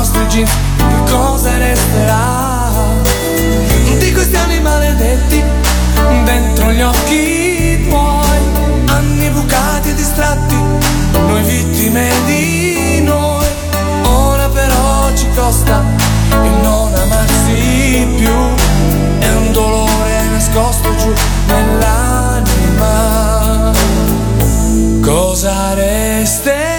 Nostri jeans Che cosa resterà? Di questi anni maledetti Dentro gli occhi tuoi. Anni bucati e distratti Noi vittime di noi. Ora però ci costa Il non amarsi più. È un dolore nascosto giù nell'anima. Cosa resterà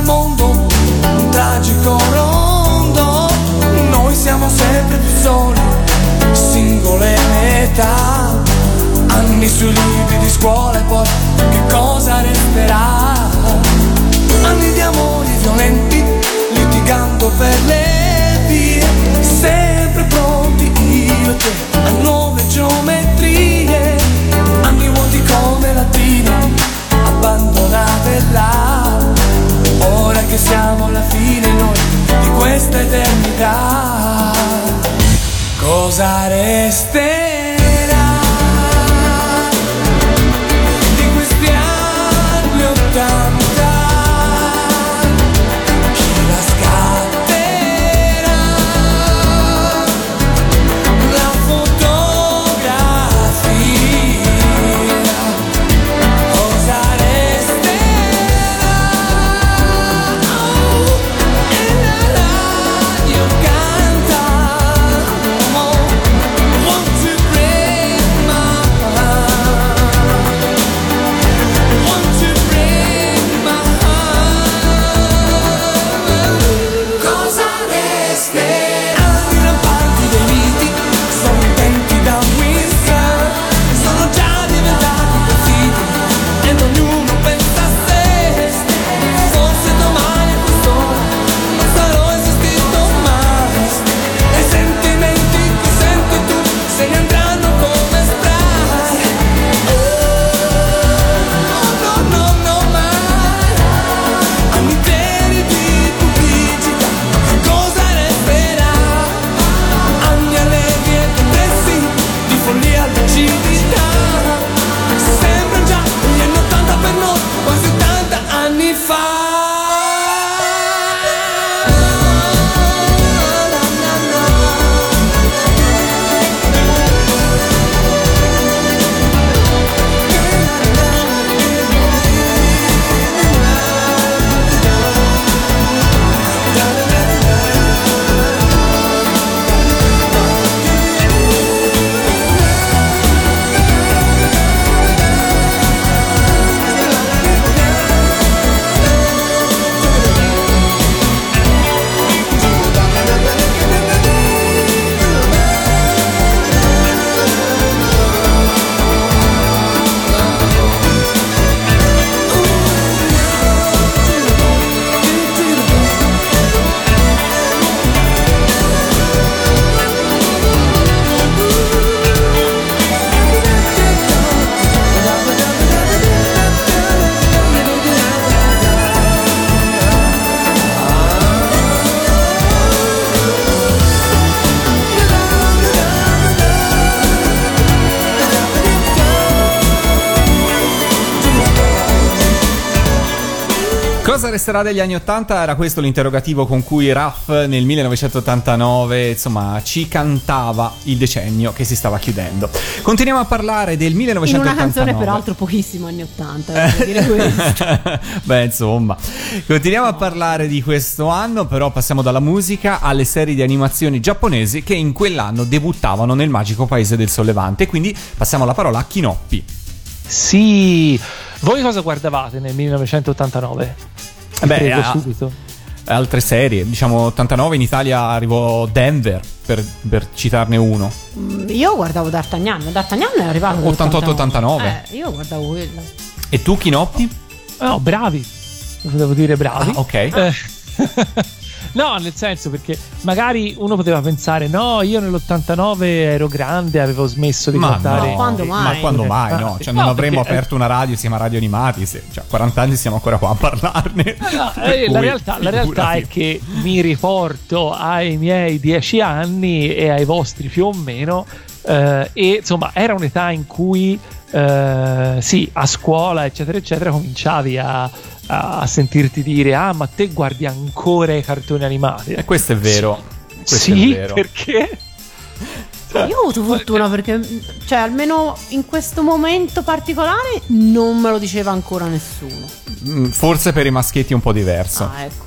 nel mondo Un tragico rondo. Noi siamo sempre più soli Singole metà. Anni sui libri di scuola e poi Resterà degli anni 80? Era questo l'interrogativo con cui Raff nel 1989 insomma ci cantava il decennio che si stava chiudendo. Continuiamo a parlare del In 1989. una canzone peraltro pochissimo anni 80, devo dire questo. Beh, insomma, continuiamo a parlare di questo anno, però passiamo dalla musica alle serie di animazioni giapponesi che in quell'anno debuttavano nel magico paese del sollevante. Quindi passiamo la parola a Kinoppi. Sì, voi cosa guardavate nel 1989? Eh beh, Prego, ah, subito. Altre serie, diciamo 89 in Italia arrivò Denver, per, per citarne uno. Mm, Io guardavo D'Artagnan, D'Artagnan è arrivato 88-89. Eh, io guardavo quello. E tu Kinoppi? No, bravi. Devo dire bravi. Ah, ok. Eh, no, nel senso perché magari uno poteva pensare no, io nell'89 ero grande, avevo smesso di Ma guardare. no, quando mai? Ma quando mai, no? Cioè, non No, avremmo perché- aperto una radio, siamo radio animati. Se, cioè, a 40 anni siamo ancora qua a parlarne. No, eh, la, realtà, la realtà è che mi riporto ai miei dieci anni e ai vostri più o meno. eh, e insomma, era un'età in cui eh, sì, a scuola, eccetera, eccetera, cominciavi a, a sentirti dire: Ah, ma te guardi ancora i cartoni animati. E questo è vero. Questo sì, è vero. perché? Io ho avuto fortuna perché, cioè, almeno in questo momento particolare non me lo diceva ancora nessuno. Mm, Forse per i maschietti è un po' diverso. Ah, ecco.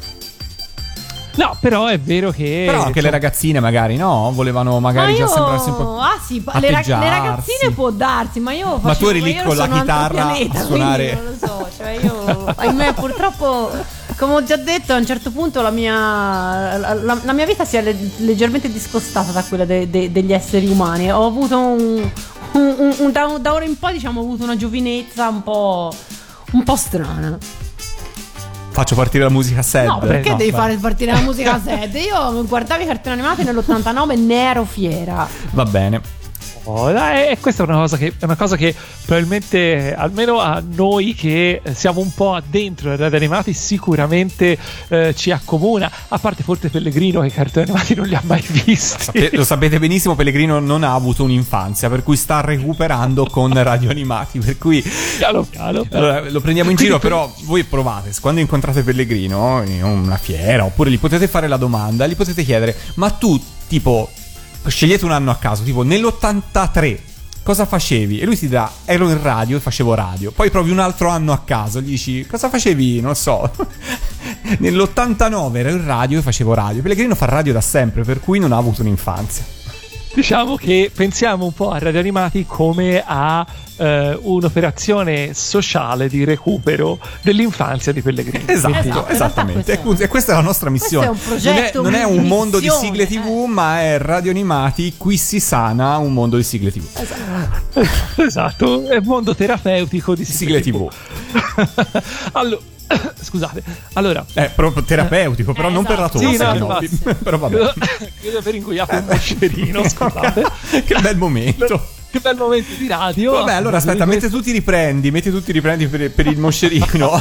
No, però è vero che. Però anche le ragazzine magari no, volevano magari ma già io, sembrarsi un po'... ah sì, le, rag- le ragazzine può darsi, ma io Ma tu facevo- eri lì con la chitarra a pianeta, suonare- quindi Non lo so, cioè io, ahimè, purtroppo, come ho già detto, a un certo punto la mia, la, la- la mia vita si è le- leggermente discostata da quella de- de- degli esseri umani. Ho avuto un, un- un- un- da, da ora in poi, diciamo, ho avuto una giovinezza un po', un po' strana. Faccio partire la musica sad. No, perché no, devi beh. fare partire la musica sad? Io guardavo i cartoni animati nell'89 ne ero fiera. Va bene. Oh, dai, e questa è una cosa, che, è una cosa che probabilmente almeno a noi che siamo un po' addentro ai radio animati sicuramente eh, ci accomuna a parte forse Pellegrino che i cartoni animati non li ha mai visti Sape- lo sapete benissimo, Pellegrino non ha avuto un'infanzia, per cui sta recuperando con radio animati. Per cui piano piano allora, lo prendiamo in giro, però voi provate, quando incontrate Pellegrino in una fiera, oppure gli potete fare la domanda, gli potete chiedere, ma tu tipo, scegliete un anno a caso, tipo nell'83. Cosa facevi? E lui ti dirà: Ero in radio e facevo radio. Poi provi un altro anno a caso, gli dici: Cosa facevi? Non so. Nell'89 ero in radio e facevo radio. Pellegrino fa radio da sempre, per cui non ha avuto un'infanzia. Diciamo che pensiamo un po' a radio animati come a eh, un'operazione sociale di recupero dell'infanzia di Pellegrino Esatto, Esatto, esattamente. realtà E questa è la nostra missione. questo è un progetto, non, è, non è un mondo di sigle TV, eh. ma è radio animati. Qui si sana un mondo di sigle TV. esatto è un mondo terapeutico di Sigle TV. allora scusate allora È proprio terapeutico, però Eh, non per la esatto. tosse. Sì, no, no, però vabbè. credo, credo per ingoiato un moscerino scusate che bel momento. che bel momento di radio Vabbè, allora aspetta, mentre tu ti riprendi, mentre tu ti riprendi per, per il moscerino.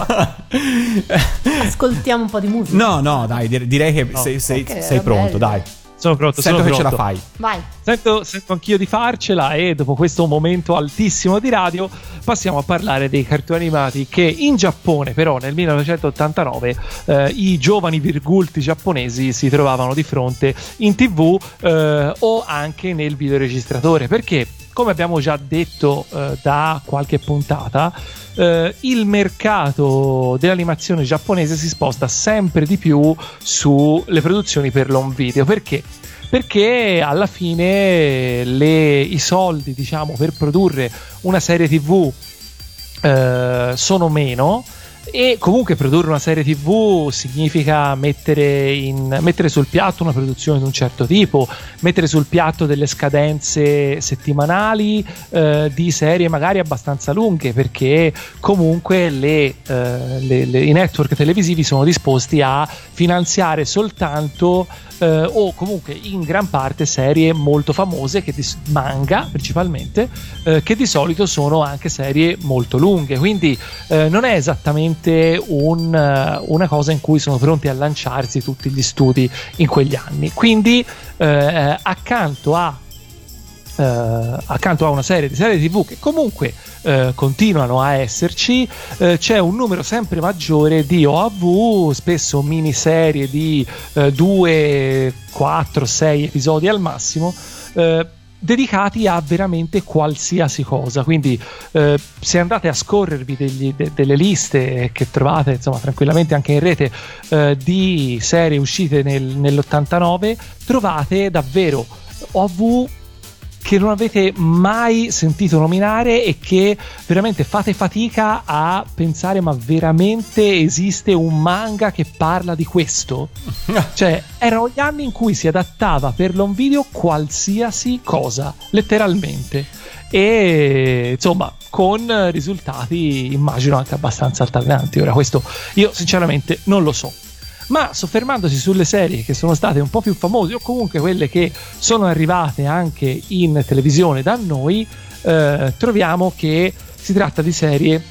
Ascoltiamo un po' di musica. no, no, dai, dir- direi che sei, sei- ok, sei pronto, bene. dai. Sono pronto, Sento sono che ce la pronto. fai. Vai. Sento, sento anch'io di farcela e dopo questo momento altissimo di radio passiamo a parlare dei cartoni animati che in Giappone però nel 1989 eh, i giovani virgulti giapponesi si trovavano di fronte in tv eh, o anche nel videoregistratore perché come abbiamo già detto eh, da qualche puntata eh, il mercato dell'animazione giapponese si sposta sempre di più sulle produzioni per l'home video. Perché? Perché alla fine le- i soldi diciamo per produrre una serie tv eh, sono meno e comunque produrre una serie tv significa mettere, in- mettere sul piatto una produzione di un certo tipo, mettere sul piatto delle scadenze settimanali eh, di serie magari abbastanza lunghe perché comunque le, eh, le- le- i network televisivi sono disposti a finanziare soltanto eh, o comunque in gran parte serie molto famose di, manga principalmente eh, che di solito sono anche serie molto lunghe. Quindi eh, non è esattamente un, eh, una cosa in cui sono pronti a lanciarsi tutti gli studi in quegli anni. Quindi eh, accanto a eh, accanto a una serie di serie tv che comunque eh, continuano a esserci eh, c'è un numero sempre maggiore di OAV spesso miniserie di 2, 4, 6 episodi al massimo eh, dedicati a veramente qualsiasi cosa. Quindi eh, se andate a scorrervi degli- de- delle liste che trovate insomma tranquillamente anche in rete eh, di serie uscite nel- nell'89 trovate davvero OV che non avete mai sentito nominare e che veramente fate fatica a pensare ma veramente esiste un manga che parla di questo? cioè erano gli anni in cui si adattava per l'on video qualsiasi cosa, letteralmente. E insomma, con risultati immagino anche abbastanza altalenanti. Ora, questo io sinceramente non lo so. Ma soffermandosi sulle serie che sono state un po' più famose o comunque quelle che sono arrivate anche in televisione da noi, eh, troviamo che si tratta di serie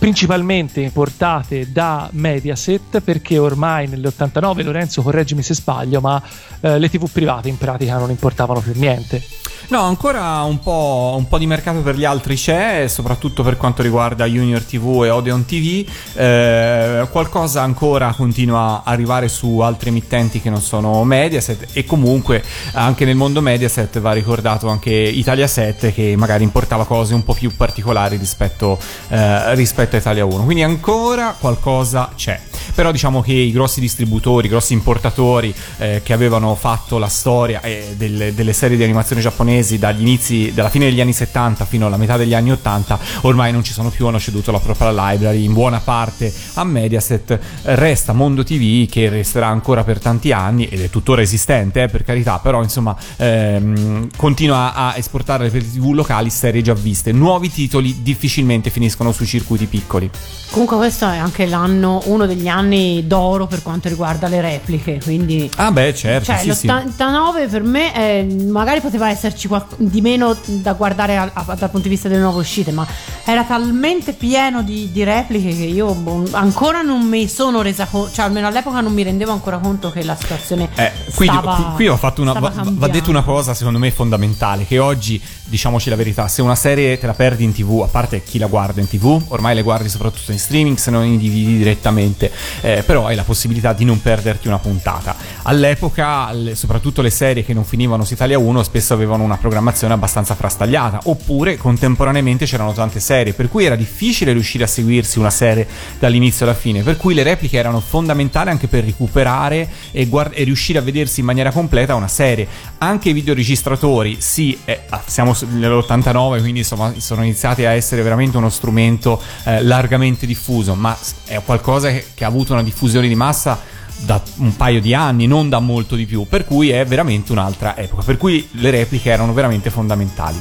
principalmente importate da Mediaset perché ormai nell'89 Lorenzo correggimi se sbaglio ma eh, le tv private in pratica non importavano più niente No, ancora un po', un po' di mercato per gli altri c'è, soprattutto per quanto riguarda Junior TV e Odeon TV. Eh, qualcosa ancora continua a arrivare su altri emittenti che non sono Mediaset e comunque anche nel mondo Mediaset va ricordato anche Italia 7 che magari importava cose un po' più particolari rispetto, eh, rispetto a Italia 1. Quindi ancora qualcosa c'è. Però diciamo che i grossi distributori, i grossi importatori eh, che avevano fatto la storia eh, delle, delle serie di animazione giapponesi dagli inizi, dalla fine degli anni 70 fino alla metà degli anni 80, ormai non ci sono più, hanno ceduto la propria library in buona parte a Mediaset. Resta Mondo TV che resterà ancora per tanti anni ed è tuttora esistente, eh, per carità, però insomma ehm, continua a esportare per TV locali serie già viste. Nuovi titoli difficilmente finiscono sui circuiti piccoli. Comunque questo è anche l'anno, uno degli anni d'oro per quanto riguarda le repliche, quindi... Ah beh, certo, Cioè, sì, sì. l'89 per me eh, magari poteva esserci di meno da guardare a- a- dal punto di vista delle nuove uscite, ma era talmente pieno di, di repliche che io boh, ancora non mi sono resa conto, cioè almeno all'epoca non mi rendevo ancora conto che la situazione Eh, qui, stava, qui- qui ho fatto una. Va, va detto una cosa, secondo me, fondamentale: che oggi, diciamoci la verità, se una serie te la perdi in tv, a parte chi la guarda in tv, ormai le guardi soprattutto in streaming, se non in DVD direttamente, eh, però hai la possibilità di non perderti una puntata. All'epoca, le- soprattutto le serie che non finivano su Italia 1 spesso avevano una programmazione abbastanza frastagliata, oppure contemporaneamente c'erano tante serie, per cui era difficile riuscire a seguirsi una serie dall'inizio alla fine, per cui le repliche erano fondamentali anche per recuperare e, guard- e riuscire a vedersi in maniera completa una serie. Anche i videoregistratori, sì, eh, ah, siamo su- nell'89, quindi insomma sono iniziati a essere veramente uno strumento eh, largamente diffuso, ma è qualcosa che ha avuto una diffusione di massa da un paio di anni, non da molto di più, per cui è veramente un'altra epoca, per cui le repliche erano veramente fondamentali.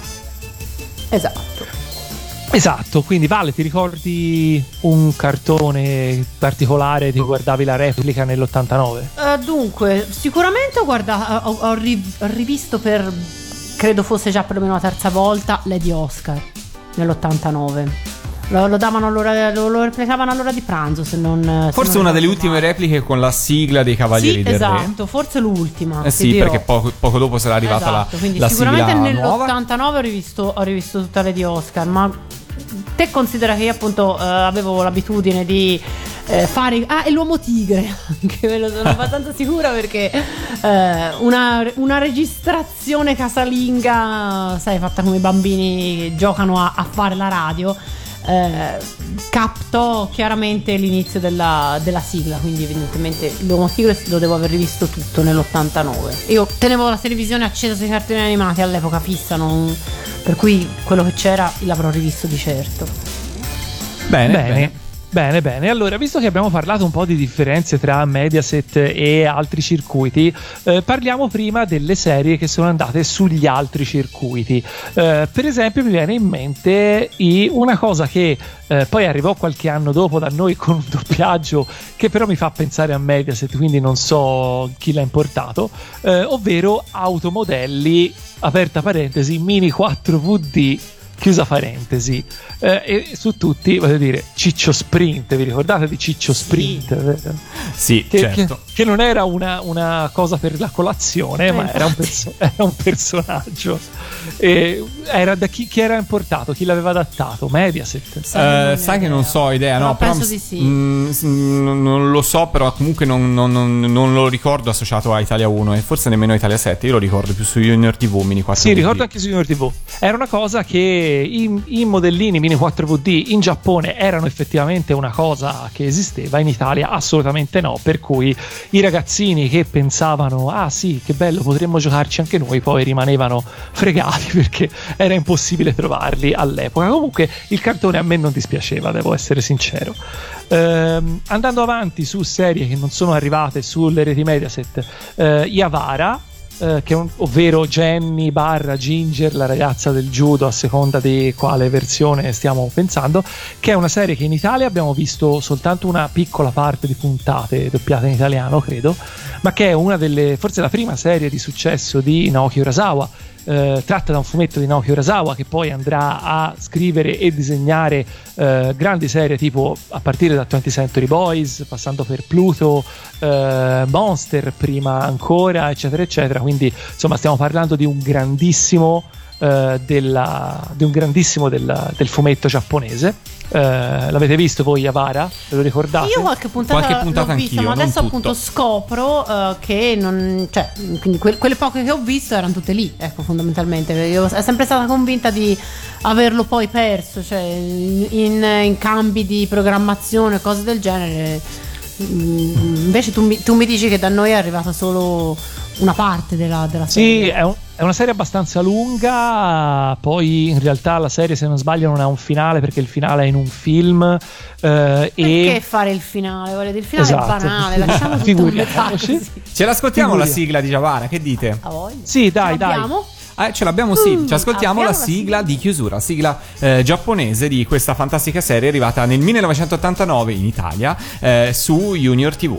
Esatto. esatto quindi Vale ti ricordi un cartone particolare di cui guardavi la replica nell'89 Eh, dunque, sicuramente ho, guarda- ho, ho rivisto per, credo fosse già perlomeno la terza volta, Lady Oscar nell'89. Lo, lo davano all'ora, lo, lo replicavano all'ora di pranzo. Se non, se Forse non una delle ultime male. repliche con la sigla dei Cavalieri Sì, del esatto, forse l'ultima. Re. Eh sì, perché poco, poco dopo sarà arrivata Esatto, la, quindi la sicuramente sigla nuova. nell'89 ho rivisto, ho rivisto tutte le di Oscar, ma te considera che io appunto eh, avevo l'abitudine di eh, fare ah e l'uomo tigre anche me lo sono abbastanza sicura perché eh, una, una registrazione casalinga sai fatta come i bambini che giocano a, a fare la radio eh, captò chiaramente l'inizio della, della sigla quindi evidentemente l'uomo tigre lo devo aver rivisto tutto nell'89 io tenevo la televisione accesa sui cartoni animati all'epoca fissa non- per cui quello che c'era l'avrò rivisto di certo Bene, Bene. bene. Bene, bene. Allora, visto che abbiamo parlato un po' di differenze tra Mediaset e altri circuiti, eh, parliamo prima delle serie che sono andate sugli altri circuiti. Eh, per esempio, mi viene in mente una cosa che eh, poi arrivò qualche anno dopo da noi con un doppiaggio che però mi fa pensare a Mediaset, quindi non so chi l'ha importato, eh, ovvero automodelli, aperta parentesi, mini 4VD chiusa parentesi Eh, e su tutti voglio dire Ciccio Sprint vi ricordate di Ciccio Sprint vero? Sì, che, certo. che- che non era una, una cosa per la colazione Eh, ma era un, perso- era un personaggio E era da chi, chi era importato chi l'aveva adattato Mediaset Eh, non sai che non so idea, Però no? Però penso mi- di sì. s- mm, non lo so, però comunque non, non- non- non lo ricordo associato a Italia 1 e forse nemmeno a Italia 7. Io lo ricordo più su Junior TV Mini 4 Sì, ricordo anche su Junior TV. Era una cosa che i, i modellini mini 4VD in Giappone erano effettivamente una cosa che esisteva, in Italia assolutamente no. Per cui i ragazzini che pensavano, ah sì, che bello, potremmo giocarci anche noi, poi rimanevano fregati perché era impossibile trovarli all'epoca. Comunque il cartone a me non dispiaceva, devo essere sincero. Ehm, andando avanti su serie che non sono arrivate sulle reti Mediaset, eh, Yavara eh, che ovvero Jenny barra Ginger, la ragazza del judo, a seconda di quale versione stiamo pensando, che è una serie che in Italia abbiamo visto soltanto una piccola parte di puntate doppiate in italiano, credo, ma che è una delle, forse la prima serie di successo di Naoki Urasawa. Eh, tratta da un fumetto di Naoki Urasawa che poi andrà a scrivere e disegnare eh, grandi serie tipo a partire da 20th Century Boys passando per Pluto eh, Monster prima ancora eccetera eccetera. Quindi insomma stiamo parlando di un grandissimo eh, della- di un grandissimo del, del fumetto giapponese Eh, l'avete visto voi Avara? ve lo ricordate? Io qualche puntata, Qualche puntata l'ho vista, ma adesso appunto scopro eh, che non. Cioè, quindi que- quelle poche che ho visto erano tutte lì, ecco, fondamentalmente. Io sono sempre stata convinta di averlo poi perso, cioè in, in- in cambi di programmazione, cose del genere. Mm, Invece tu mi, tu mi dici che da noi è arrivata solo una parte della, della Sì, serie. è, un- è una serie abbastanza lunga, poi in realtà la serie se non sbaglio non ha un finale perché il finale è in un film eh, Perché e... fare il finale? Dire, il finale Esatto. è banale, lasciamo tutto metà Figuriamoci. così. Ce l'ascoltiamo la Figuriamoci. sigla di Giavara, che dite? A voglia. Sì, dai, dai. Abbiamo? Eh, ce l'abbiamo sì, Mm, ci ascoltiamo la la sigla di chiusura, sigla eh, giapponese di questa fantastica serie arrivata nel 1989 in Italia eh, su Junior TV.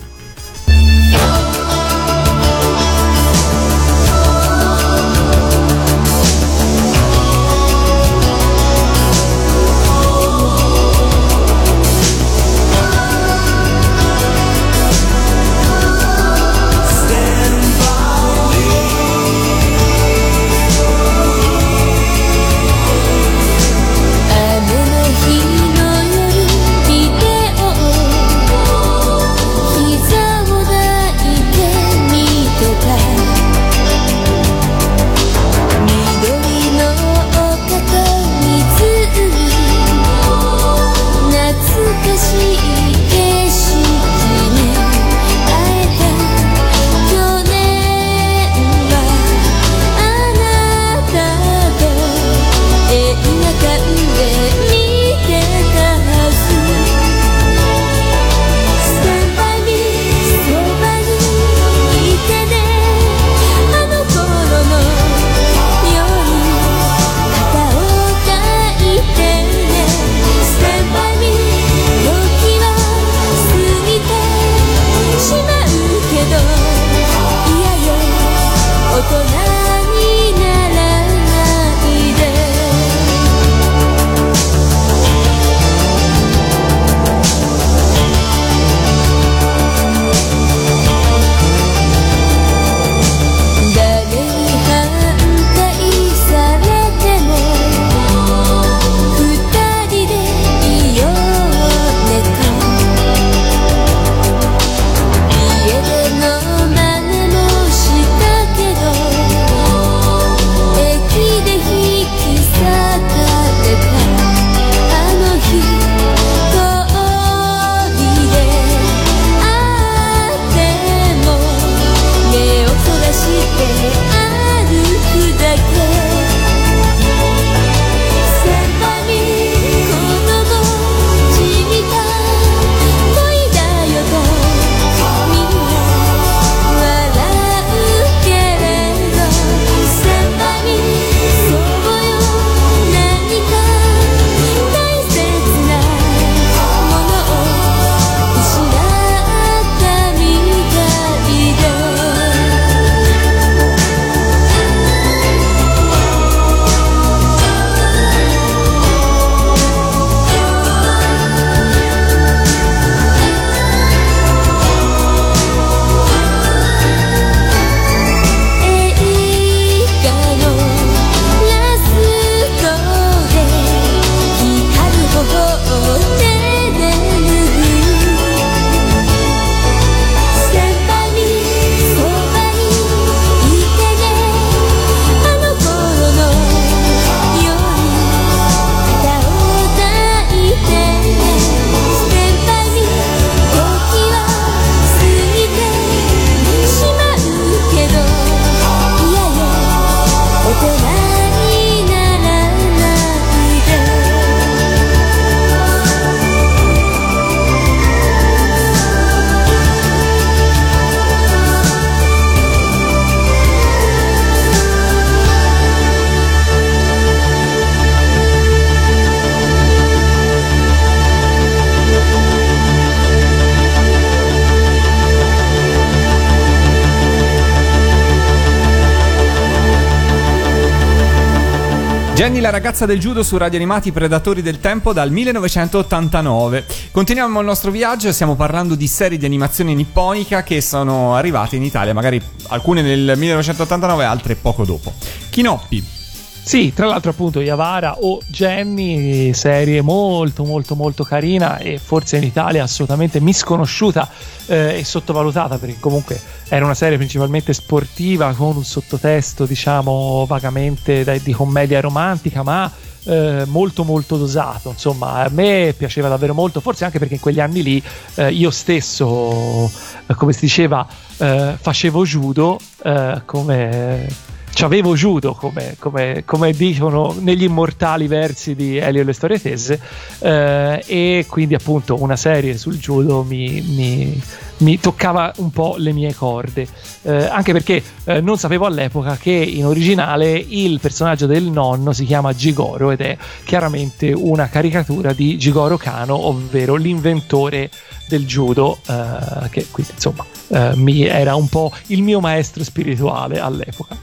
Ragazza del judo su Radio Animati Predatori del Tempo dal 1989. Continuiamo il nostro viaggio, stiamo parlando di serie di animazione nipponica che sono arrivate in Italia, magari alcune nel 1989 altre poco dopo. Kinoppi. Sì, tra l'altro appunto Yavara o Jenny, serie molto molto molto carina e forse in Italia assolutamente misconosciuta eh, e sottovalutata perché comunque era una serie principalmente sportiva con un sottotesto diciamo vagamente da- di commedia romantica ma eh, molto molto dosato. Insomma a me piaceva davvero molto forse anche perché in quegli anni lì eh, io stesso eh, come si diceva eh, facevo judo eh, come C'avevo judo, come, come- come dicono negli immortali versi di Elio e le storie tese, eh, e quindi appunto una serie sul judo mi, mi- mi toccava un po' le mie corde, Eh, anche perché eh, non sapevo all'epoca che in originale il personaggio del nonno si chiama Gigoro ed è chiaramente una caricatura di Gigoro Kano, ovvero l'inventore del judo, eh, che quindi insomma eh, mi era un po' il mio maestro spirituale all'epoca.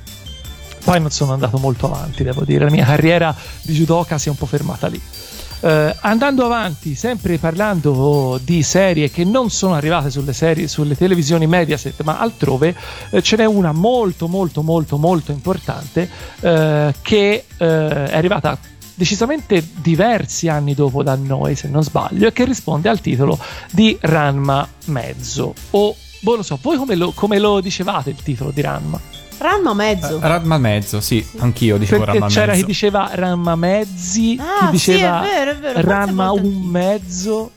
Poi non sono andato molto avanti, devo dire. La mia carriera di judoka si è un po' fermata lì. Eh, andando avanti, sempre parlando di serie che non sono arrivate sulle, serie, sulle televisioni Mediaset, ma altrove, eh, ce n'è una molto, molto, molto, molto importante eh, che eh, è arrivata decisamente diversi anni dopo da noi, se non sbaglio, e che risponde al titolo di Ranma Mezzo. O, boh, lo so, voi come lo, come lo dicevate il titolo di Ranma? Ranma mezzo. Radma mezzo, sì, anch'io dicevo Perché c'era mezzo. chi diceva Ranma Mezzi, Ah, chi diceva sì, è vero, è vero, forse Ranma a volte un anch'io. mezzo,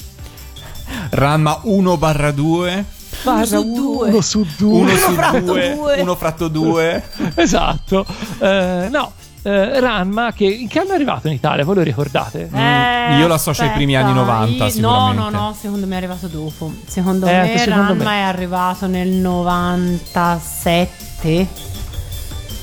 Ranma 1 barra 2, barra su due. uno su due. 1 su fratto 2, due. 1 fratto 2. esatto. Eh, no, eh, Ranma che in che anno è arrivato in Italia? Voi lo ricordate? Eh, io lo associo ai primi anni 90 io- sicuramente. No, no, no, secondo me è arrivato dopo. Secondo Eh, me secondo Ranma me. è arrivato nel 97.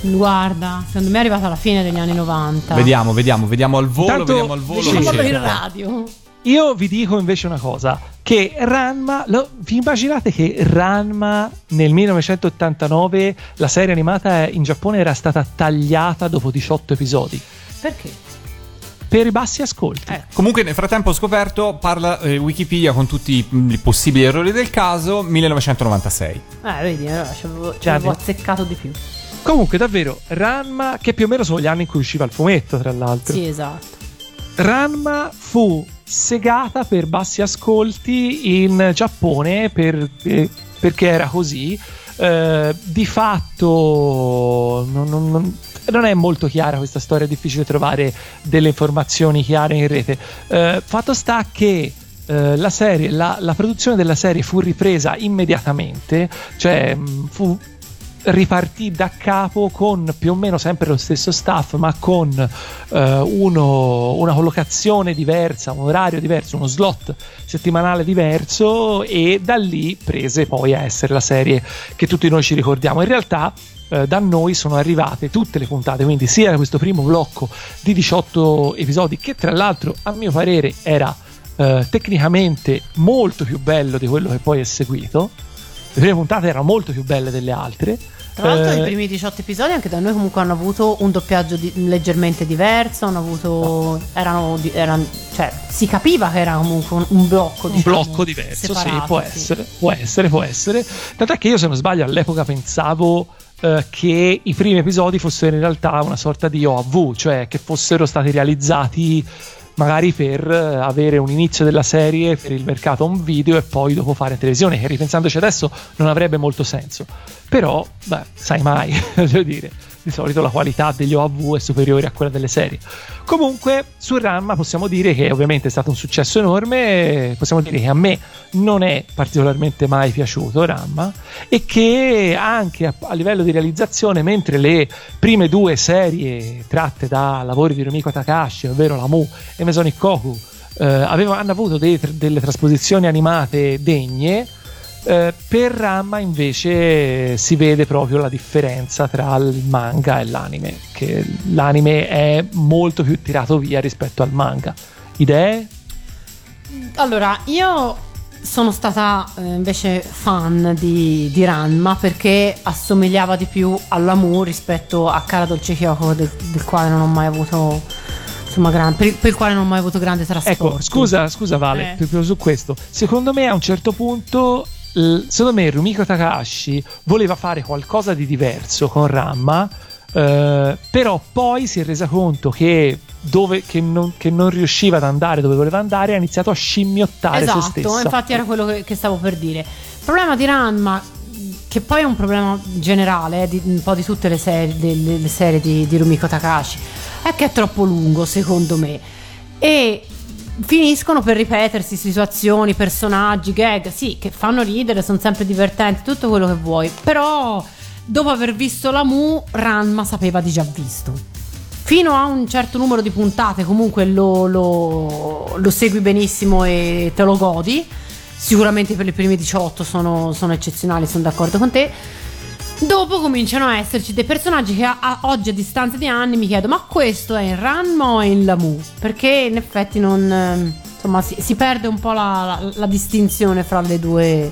Guarda, secondo me è arrivato alla fine degli anni 90. Vediamo, vediamo, vediamo al volo, Intanto vediamo al volo. diciamo Sì. in radio. Io vi dico invece una cosa, che Ranma, lo- vi immaginate che Ranma nel 1989 la serie animata in Giappone era stata tagliata dopo 18 episodi Perché? per i bassi ascolti. Eh. Comunque nel frattempo ho scoperto, parla eh, Wikipedia con tutti i, i possibili errori del caso, 1996. Eh, vedi, allora ci avevo, azzeccato di più. Comunque davvero Ranma, che più o meno sono gli anni in cui usciva il fumetto tra l'altro. Sì, esatto. Ranma fu segata per bassi ascolti in Giappone per- eh, perché era così. Eh, di fatto non, non- non- non è molto chiara questa storia, è difficile trovare delle informazioni chiare in rete. Eh, fatto sta che eh, la serie, la, la produzione della serie fu ripresa immediatamente, cioè mh, fu ripartì da capo con più o meno sempre lo stesso staff, ma con eh, uno- una collocazione diversa, un orario diverso, uno slot settimanale diverso e da lì prese poi a essere la serie che tutti noi ci ricordiamo. In realtà eh, da noi sono arrivate tutte le puntate, quindi sia questo primo blocco di 18 episodi che tra l'altro a mio parere era eh, tecnicamente molto più bello di quello che poi è seguito. Le prime puntate erano molto più belle delle altre. Tra l'altro, Eh, i primi 18 episodi anche da noi comunque hanno avuto un doppiaggio di- leggermente diverso. Hanno avuto. Erano, di- eran- cioè, si capiva che era comunque un, un blocco. un diciamo, blocco diverso, sì, separato, può essere, può essere, può essere. Tant'è che io, se non sbaglio, all'epoca pensavo eh, che i primi episodi fossero in realtà una sorta di OAV, cioè che fossero stati realizzati magari per eh, avere un inizio della serie per il mercato home video e poi dopo fare televisione, che ripensandoci adesso non avrebbe molto senso. Però, beh, sai mai, voglio dire, di solito la qualità degli OAV è superiore a quella delle serie. Comunque, su Ranma possiamo dire che ovviamente è stato un successo enorme, possiamo dire che a me non è particolarmente mai piaciuto Ranma e che anche a, a livello di realizzazione, mentre le prime due serie tratte da lavori di Rumiko Takashi, ovvero la Mu e Mesonic Koku, eh, avevano, hanno avuto dei- delle trasposizioni animate degne, eh, per Ramma invece si vede proprio la differenza tra il manga e l'anime, che l'anime è molto più tirato via rispetto al manga. Idee? Allora, io sono stata eh, invece fan di, di Ranma perché assomigliava di più all'Amu rispetto a Cara Dolce Kyoko del, del quale non ho mai avuto insomma gran- per, per il quale non ho mai avuto grande trasporto Ecco, scusa, scusa Vale, Eh. proprio su questo. Secondo me a un certo punto, secondo me Rumiko Takahashi voleva fare qualcosa di diverso con Ramma, eh, però poi si è resa conto che, dove, che, non, che non riusciva ad andare dove voleva andare ha iniziato a scimmiottare se esatto stessa. infatti era quello che, che stavo per dire il problema di Ranma che poi è un problema generale eh, di un po' di tutte le serie, le, le serie di, di Rumiko Takahashi è che è troppo lungo secondo me e finiscono per ripetersi situazioni, personaggi, gag, sì, che fanno ridere, sono sempre divertenti, tutto quello che vuoi, però dopo aver visto la Mu, Ranma sapeva di già visto. Fino a un certo numero di puntate comunque lo, lo- lo segui benissimo e te lo godi. Sicuramente per le prime 18 sono, sono eccezionali, sono d'accordo con te. Dopo cominciano a esserci dei personaggi che a- a- oggi a distanza di anni mi chiedo ma questo è in Ranma o in Lamu? Perché in effetti non... ehm, insomma si, si perde un po' la, la- la distinzione fra le due...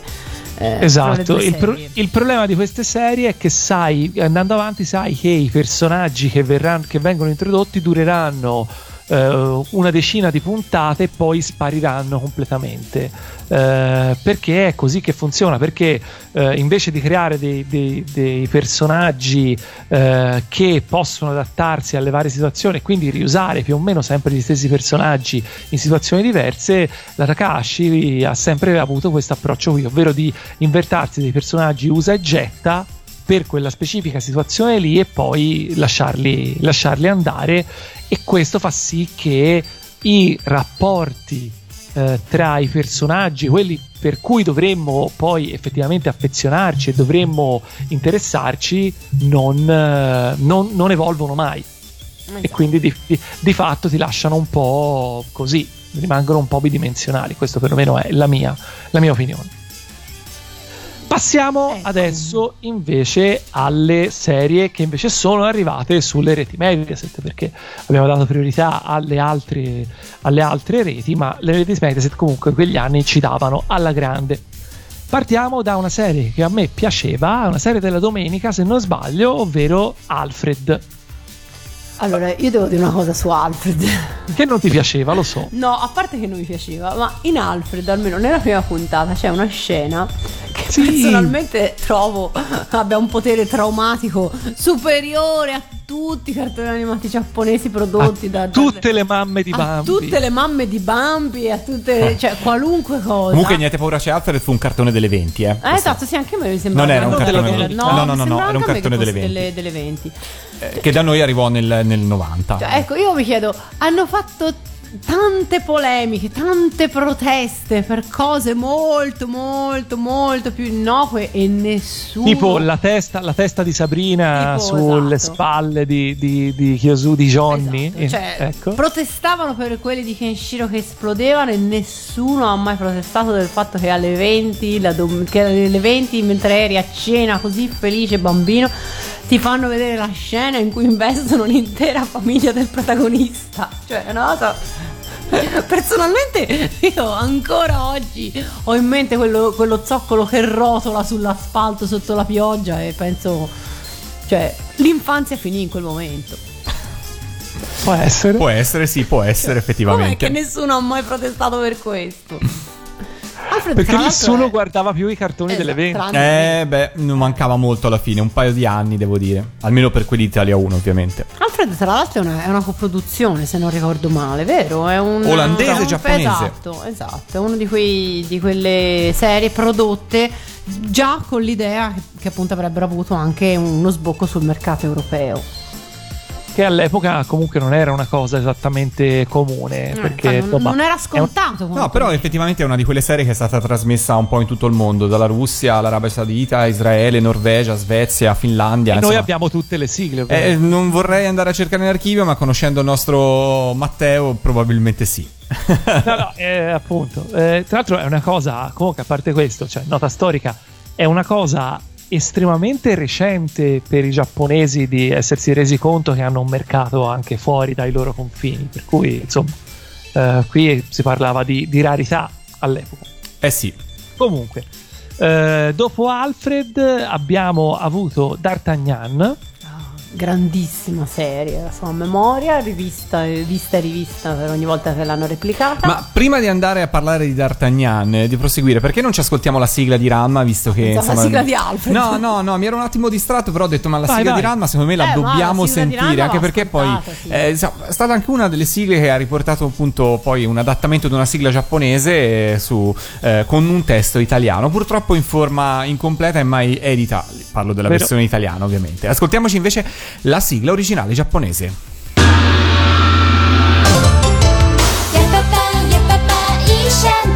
eh, Esatto, il, pro- il problema di queste serie è che sai, andando avanti, sai che i personaggi che, verranno, che vengono introdotti dureranno eh, una decina di puntate e poi spariranno completamente. Eh, perché è così che funziona? Perché eh, invece di creare dei, dei- dei personaggi eh, che possono adattarsi alle varie situazioni e quindi riusare più o meno sempre gli stessi personaggi in situazioni diverse, la Takahashi ha sempre avuto questo approccio qui, ovvero di invertarsi dei personaggi usa e getta per quella specifica situazione lì e poi lasciarli, lasciarli andare e questo fa sì che i rapporti eh, tra i personaggi, quelli per cui dovremmo poi effettivamente affezionarci e dovremmo interessarci, non, eh, non- non evolvono mai. E quindi di, di- di fatto ti lasciano un po' così, rimangono un po' bidimensionali. Questo perlomeno è la mia, la mia opinione. Passiamo Ecco. adesso invece alle serie che invece sono arrivate sulle reti Mediaset perché abbiamo dato priorità alle altre, alle altre reti, ma le reti Mediaset comunque in quegli anni ci davano alla grande. Partiamo da una serie che a me piaceva, una serie della domenica se non sbaglio, ovvero Alfred. Allora, io devo dire una cosa su Alfred. Che non ti piaceva, lo so. No, a parte che non mi piaceva, ma in Alfred, almeno nella prima puntata, c'è una scena che Sì. personalmente trovo abbia un potere traumatico superiore a tutti i cartoni animati giapponesi prodotti da, da- Tutte le mamme di a Bambi. tutte le mamme di Bambi, a tutte, cioè qualunque cosa. Comunque, niente paura c'è Alfred fu un cartone delle 20, eh. Ah, esatto, sì, anche a me mi sembra Non era un cartone delle- no, no, no, no, no, era un cartone delle fosse 20. delle, delle 20. Eh, che da noi arrivò nel, nel 90. Cioè, ecco, io mi chiedo, hanno fatto tante polemiche, tante proteste per cose molto, molto, molto più innocue e nessuno... Tipo la testa, la testa di Sabrina Tipo, sulle esatto. spalle di, di, di Kyosu, di Johnny. Esatto, Eh, cioè, ecco. protestavano per quelli di Kenshiro che esplodevano e nessuno ha mai protestato del fatto che alle 20, la dom- che alle 20 mentre eri a cena così felice bambino ti fanno vedere la scena in cui investono l'intera famiglia del protagonista. Cioè, è una cosa... Personalmente io ancora oggi ho in mente quello, quello zoccolo che rotola sull'asfalto sotto la pioggia e penso... Cioè, l'infanzia finì in quel momento. Può essere. Può essere, sì, può essere Com'è effettivamente. che nessuno ha mai protestato per questo? Alfred, Perché tra l'altro, nessuno è- guardava più i cartoni Esatto, delle 20. tranne- Eh, beh, non mancava molto alla fine, un paio di anni devo dire. Almeno per quelli di Italia 1, ovviamente. Alfred, tra l'altro, è una, è una coproduzione, se non ricordo male, vero? È un Olandese, un- giapponese. Esatto, esatto. È una di, quei- di quelle serie prodotte già con l'idea che, che appunto avrebbero avuto anche uno sbocco sul mercato europeo. Che all'epoca comunque non era una cosa esattamente comune. Eh, perché non, non era è un- scontato. No, però effettivamente è una di quelle serie che è stata trasmessa un po' in tutto il mondo, dalla Russia all'Arabia Saudita, Israele, Norvegia, Svezia, Finlandia. e noi abbiamo tutte le sigle. Eh, ovviamente. non vorrei andare a cercare in archivio, ma conoscendo il nostro Matteo, probabilmente sì. No, no, eh, appunto. Eh, tra l'altro è una cosa, comunque a parte questo, cioè nota storica, è una cosa estremamente recente per i giapponesi di essersi resi conto che hanno un mercato anche fuori dai loro confini. Per cui, insomma, eh, qui si parlava di, di rarità all'epoca. Eh sì. Comunque, eh, dopo Alfred abbiamo avuto D'Artagnan. Grandissima serie, la sua memoria, rivista, vista e rivista per ogni volta che l'hanno replicata. Ma prima di andare a parlare di D'Artagnan, eh, di proseguire, perché non ci ascoltiamo la sigla di Ramma, visto che... Pensavo la sigla di Alfred. No, no, no, mi ero un attimo distratto, però ho detto, ma la Vai, sigla vai. di Ramma secondo me la Eh, dobbiamo la sentire, anche perché poi sì. eh, insomma, è stata anche una delle sigle che ha riportato appunto poi un adattamento di una sigla giapponese eh, su, eh, con un testo italiano, purtroppo in forma incompleta e mai edita, parlo della Vero. versione italiana ovviamente. Ascoltiamoci invece la sigla originale giapponese. Yeah, papa, yeah, papa,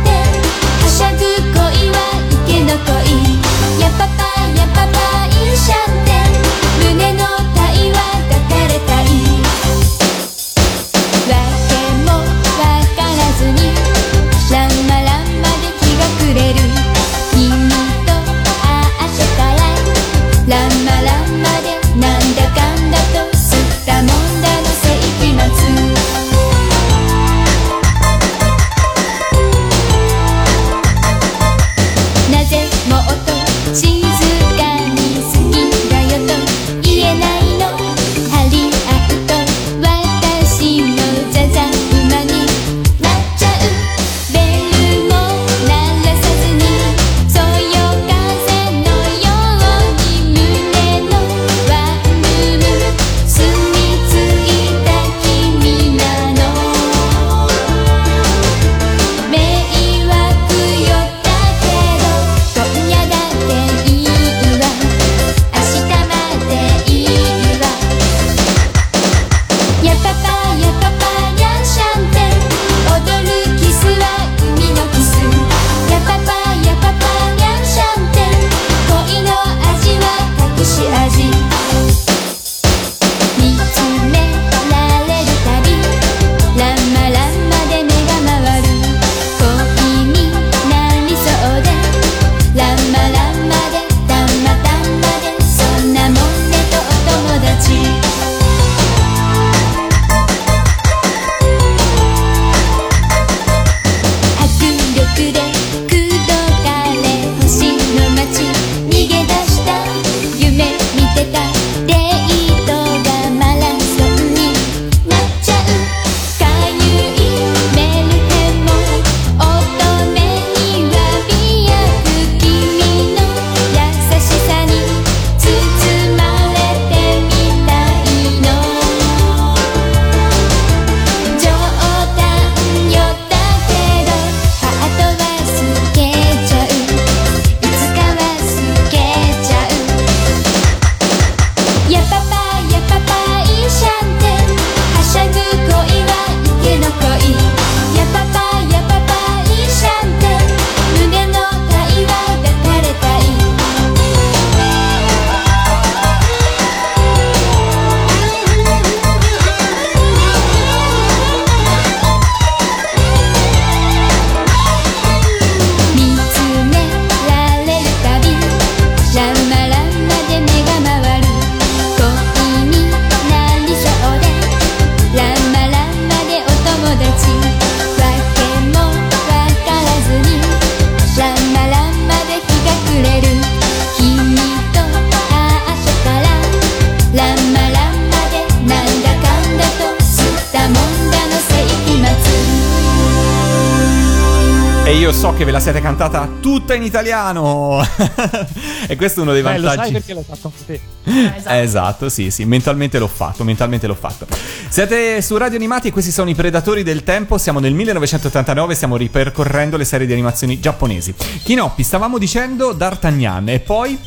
in italiano. e questo è uno dei Beh, lo sai vantaggi. perché l'hai fatto anche te. esatto. esatto, sì, sì, mentalmente l'ho fatto, mentalmente l'ho fatto. Siete su Radio Animati e questi sono i Predatori del Tempo, siamo nel 1989, stiamo ripercorrendo le serie di animazioni giapponesi. Kinoppi, stavamo dicendo D'Artagnan e poi...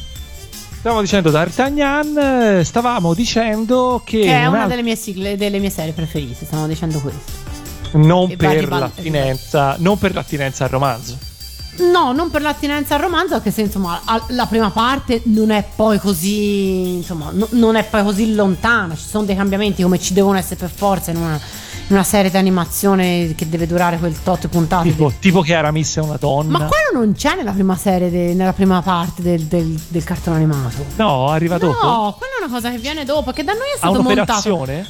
Stavamo dicendo D'Artagnan, eh, stavamo dicendo che, Che è un una alt- delle mie sigle, delle mie serie preferite, stiamo dicendo questo. non e per non per l'attinenza al romanzo. No, non per l'attinenza al romanzo, perché se insomma la prima parte non è poi così, insomma, no- non è poi così lontana, ci sono dei cambiamenti come ci devono essere per forza in una, in una serie di animazione che deve durare quel tot puntate. Tipo, tipo che Aramis è una donna. Ma quello non c'è nella prima serie, de- nella prima parte del, del- del cartone animato. No, arriva dopo. No, quella è una cosa che viene dopo, che da noi è stato montato.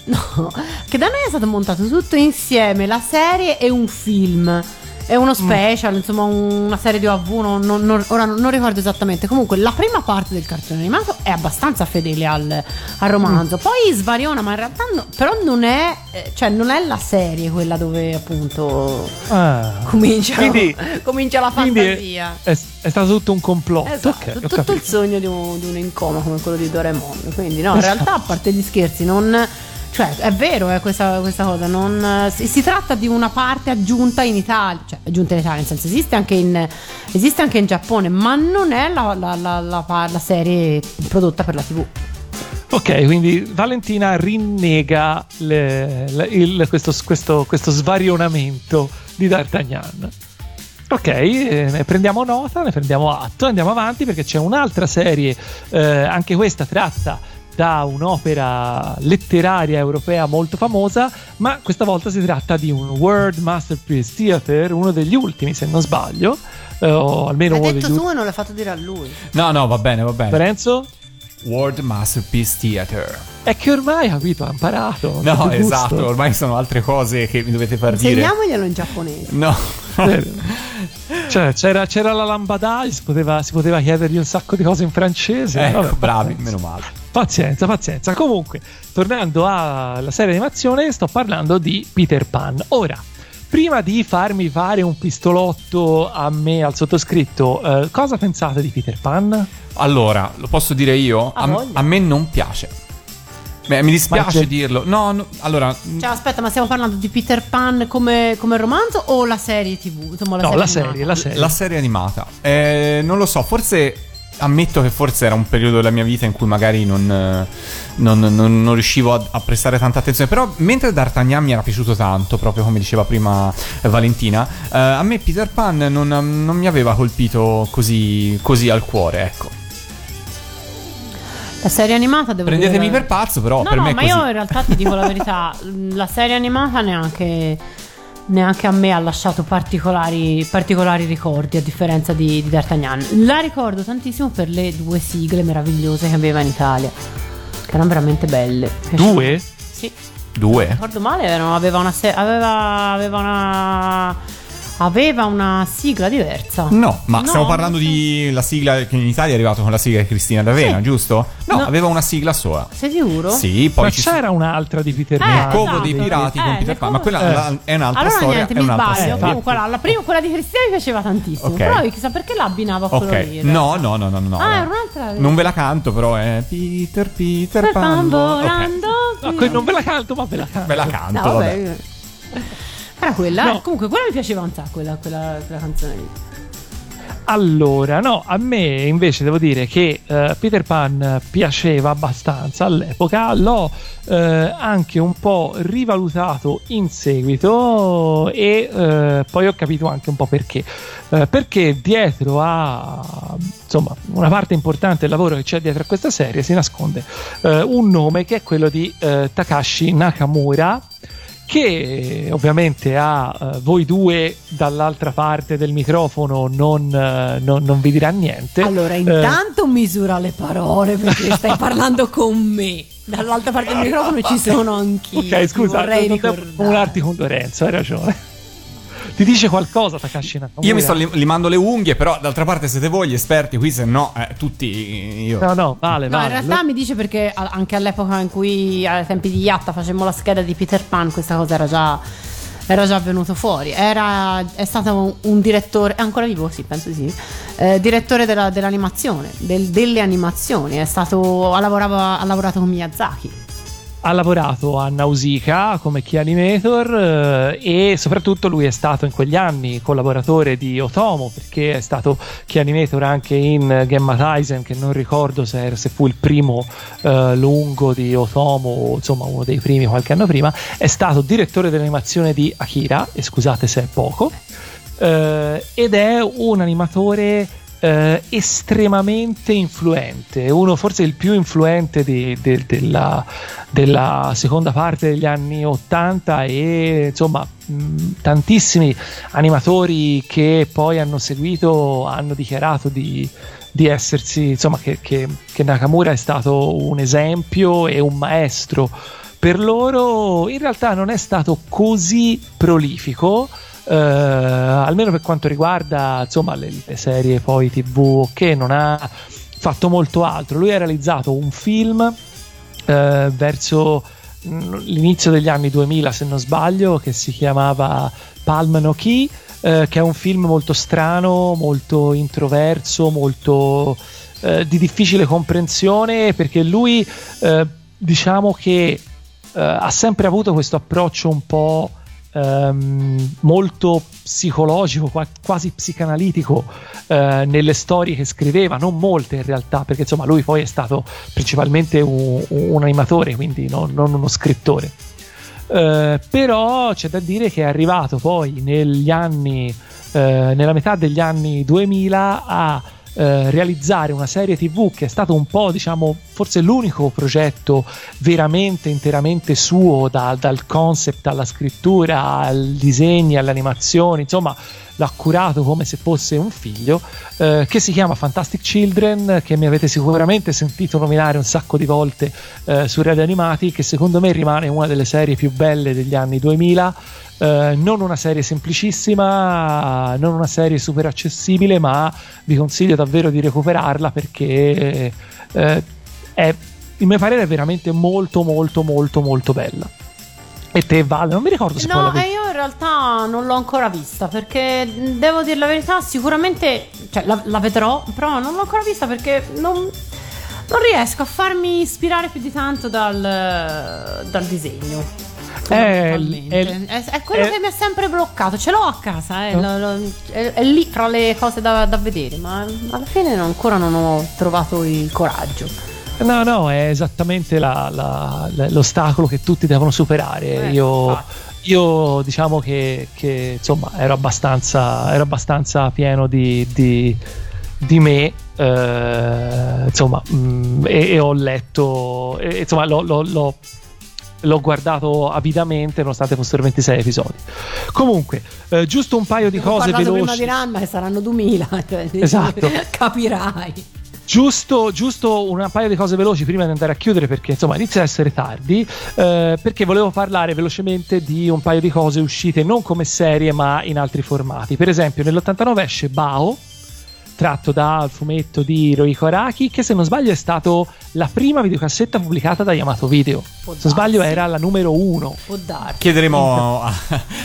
No, che da noi è stato montato tutto insieme, la serie e un film. È uno special, insomma, un- una serie di OAV, non, non- non- ora non, ricordo esattamente. Comunque, la prima parte del cartone animato è abbastanza fedele al, al romanzo. Poi svariona, ma in realtà no- però non è, eh, cioè, non è la serie quella dove appunto Ah. comincia, Quindi- comincia la fantasia. è- è stato tutto un complotto. Esatto, Ok, ho tutto capito. il sogno di un, di un incoma come quello di Doraemon. Quindi, no, in realtà, a parte gli scherzi, non. Cioè, è vero eh, questa, questa cosa. Non, si, si tratta di una parte aggiunta in Italia. Cioè, aggiunta in Italia, nel senso, esiste anche in, esiste anche in Giappone, ma non è la, la- la- la serie prodotta per la TV. Ok, quindi Valentina rinnega le- le- il- questo, questo- questo svarionamento di D'Artagnan. Ok, eh, ne prendiamo nota, ne prendiamo atto, andiamo avanti perché c'è un'altra serie, eh, anche questa tratta da un'opera letteraria europea molto famosa, ma questa volta si tratta di un World Masterpiece Theater, uno degli ultimi se non sbaglio, eh, o almeno Hai uno detto degli tu e non l'hai fatto dire a lui. No, no, va bene, va bene. Lorenzo? World Masterpiece Theater. È che ormai, capito, ha imparato. No, Che gusto. esatto, ormai sono altre cose che mi dovete far dire. Insegniamoglielo in giapponese. No. Cioè, c'era, c'era la lambada, si poteva, si poteva chiedergli un sacco di cose in francese. ecco, Vabbè, bravi, meno male. Pazienza, pazienza. Comunque, tornando alla serie animazione, sto parlando di Peter Pan. Ora, prima di farmi fare un pistolotto a me, al sottoscritto, eh, cosa pensate di Peter Pan? Allora, lo posso dire io? A, a me non piace. Beh, mi dispiace dirlo. No, no, allora. Cioè, aspetta, ma stiamo parlando di Peter Pan come, come romanzo o la serie TV? Insomma, la no, serie la serie, la serie. La serie animata. Eh, non lo so, forse ammetto che forse era un periodo della mia vita in cui magari non, eh, non- non- non riuscivo a, a prestare tanta attenzione. Però mentre D'Artagnan mi era piaciuto tanto, proprio come diceva prima eh, Valentina, eh, a me Peter Pan non, non mi aveva colpito così, così al cuore, ecco. La serie animata devo Prendetemi dire... per pazzo, però No, per no, me è ma così. io in realtà ti dico la verità, la serie animata neanche, neanche a me ha lasciato particolari, particolari ricordi, a differenza di, di D'Artagnan. La ricordo tantissimo per le due sigle meravigliose che aveva in Italia, che erano veramente belle. Due? Sì, Due? ricordo male, aveva una, se- aveva, aveva una... Aveva una sigla diversa. No, ma No, stiamo parlando so. di la sigla che in Italia è arrivato con la sigla di Cristina D'Avena, Sì. giusto? No, No. aveva una sigla sola. Sei sicuro? Sì, poi Ma ci c'era un'altra di Peter Eh, Pan. Covo esatto. dei pirati con Eh, Peter nel Pan, ma quella Eh. la- è un'altra Allora storia. niente, è mi un'altra sbaglio. storia. Comunque la, la prima, quella di Cristina mi piaceva tantissimo. Ok. Però chissà perché la abbinavo a quello Ok, lì. no, no, no, no, no. Ah, no. era un'altra. Non ve la canto, però è Peter, Peter Pan. Volando. No, que- non ve la canto, ma ve la canto. Ve la canto, No, vabbè. vabbè. Era quella. No. Comunque, quella mi piaceva un sacco, quella, quella, quella canzone lì. Allora, no, a me invece devo dire che eh, Peter Pan piaceva abbastanza all'epoca, l'ho eh, anche un po' rivalutato in seguito e eh, poi ho capito anche un po' perché. Perché dietro a insomma una parte importante del lavoro che c'è dietro a questa serie si nasconde un nome che è quello di Takashi Nakamura che ovviamente a eh, voi due dall'altra parte del microfono non, eh, non- non vi dirà niente. Allora, Eh, intanto misura le parole perché stai parlando con me. Dall'altra parte del microfono ci sono anch'io. ok, scusa, vorrei non devo ricordare. comunarti con Lorenzo, hai ragione. Ti dice qualcosa Takashi Nakamura? Io mi sto lim- limando le unghie, però d'altra parte siete voi gli esperti qui, se no, eh, tutti io. No, no, vale, No, in vale. realtà mi dice perché anche all'epoca in cui ai tempi di Yatta facemmo la scheda di Peter Pan, questa cosa era già, era già venuto fuori. Era, è stato un, un direttore, è ancora vivo? Sì, penso di sì. eh, direttore della- dell'animazione, del- delle animazioni. È stato, ha, lavorava- ha lavorato con Miyazaki. Ha lavorato a Nausicaa come key animator eh, e soprattutto lui è stato in quegli anni collaboratore di Otomo perché è stato key animator anche in Gemma Tyson che non ricordo se, era- se fu il primo eh, lungo di Otomo insomma uno dei primi qualche anno prima. È stato direttore dell'animazione di Akira e scusate se è poco eh, ed è un animatore eh, estremamente influente, uno forse il più influente di- de- della, della seconda parte degli anni 80 e insomma mh, tantissimi animatori che poi hanno seguito hanno dichiarato di, di essersi, insomma che, che- che Nakamura è stato un esempio e un maestro. Per loro in realtà non è stato così prolifico eh, almeno per quanto riguarda insomma le, le serie poi tv che non ha fatto molto altro. Lui ha realizzato un film eh, verso mh, l'inizio degli anni 2000 se non sbaglio che si chiamava Palm No Key eh, che è un film molto strano molto introverso molto eh, di difficile comprensione perché lui eh, diciamo che eh, ha sempre avuto questo approccio un po' ehm, molto psicologico, qua- quasi psicanalitico eh, nelle storie che scriveva, non molte in realtà, perché insomma lui poi è stato principalmente un, un animatore, quindi non, non uno scrittore. Eh, però c'è da dire che è arrivato poi negli anni, eh, nella metà degli anni 2000 a eh, realizzare una serie tv che è stato un po' diciamo forse l'unico progetto veramente interamente suo da- dal concept alla scrittura al disegni all'animazione insomma l'ha curato come se fosse un figlio eh, che si chiama Fantastic Children che mi avete sicuramente sentito nominare un sacco di volte eh, su Radio Animati che secondo me rimane una delle serie più belle degli anni 2000 eh, non una serie semplicissima, non una serie super accessibile, ma vi consiglio davvero di recuperarla perché eh, è, il mio parere è veramente molto molto molto molto bella. E te Vale, non mi ricordo se poi No, e io in realtà non l'ho ancora vista perché devo dire la verità, sicuramente cioè, la, la vedrò, però non l'ho ancora vista perché non, non riesco a farmi ispirare più di tanto dal, dal disegno. È- fondamentalmente. è- È, è quello è- che mi ha sempre bloccato. Ce l'ho a casa, eh, lo- lo- è, lì tra le cose da, da vedere, ma alla fine non- ancora non ho trovato il coraggio. No, no, è esattamente la- la- la- l'ostacolo che tutti devono superare. Eh, io, io diciamo che, che, insomma ero abbastanza, ero abbastanza pieno di, di- di me. eh, insomma, mm, e, e ho letto, e, insomma, l'ho, l'ho- l'ho- l'ho guardato avidamente nonostante fossero 26 episodi. Comunque, eh, giusto un paio di Ho cose veloci. prima di Ranma che saranno 2000. cioè, Esatto. Capirai. Giusto, giusto un paio di cose veloci prima di andare a chiudere perché insomma inizia ad essere tardi eh, perché volevo parlare velocemente di un paio di cose uscite non come serie ma in altri formati per esempio nell'89 esce Bao tratto dal fumetto di Hirohiko Araki che se non sbaglio è stato la prima videocassetta pubblicata da Yamato Video Può se non sbaglio era la numero uno Può darsi. Chiederemo a,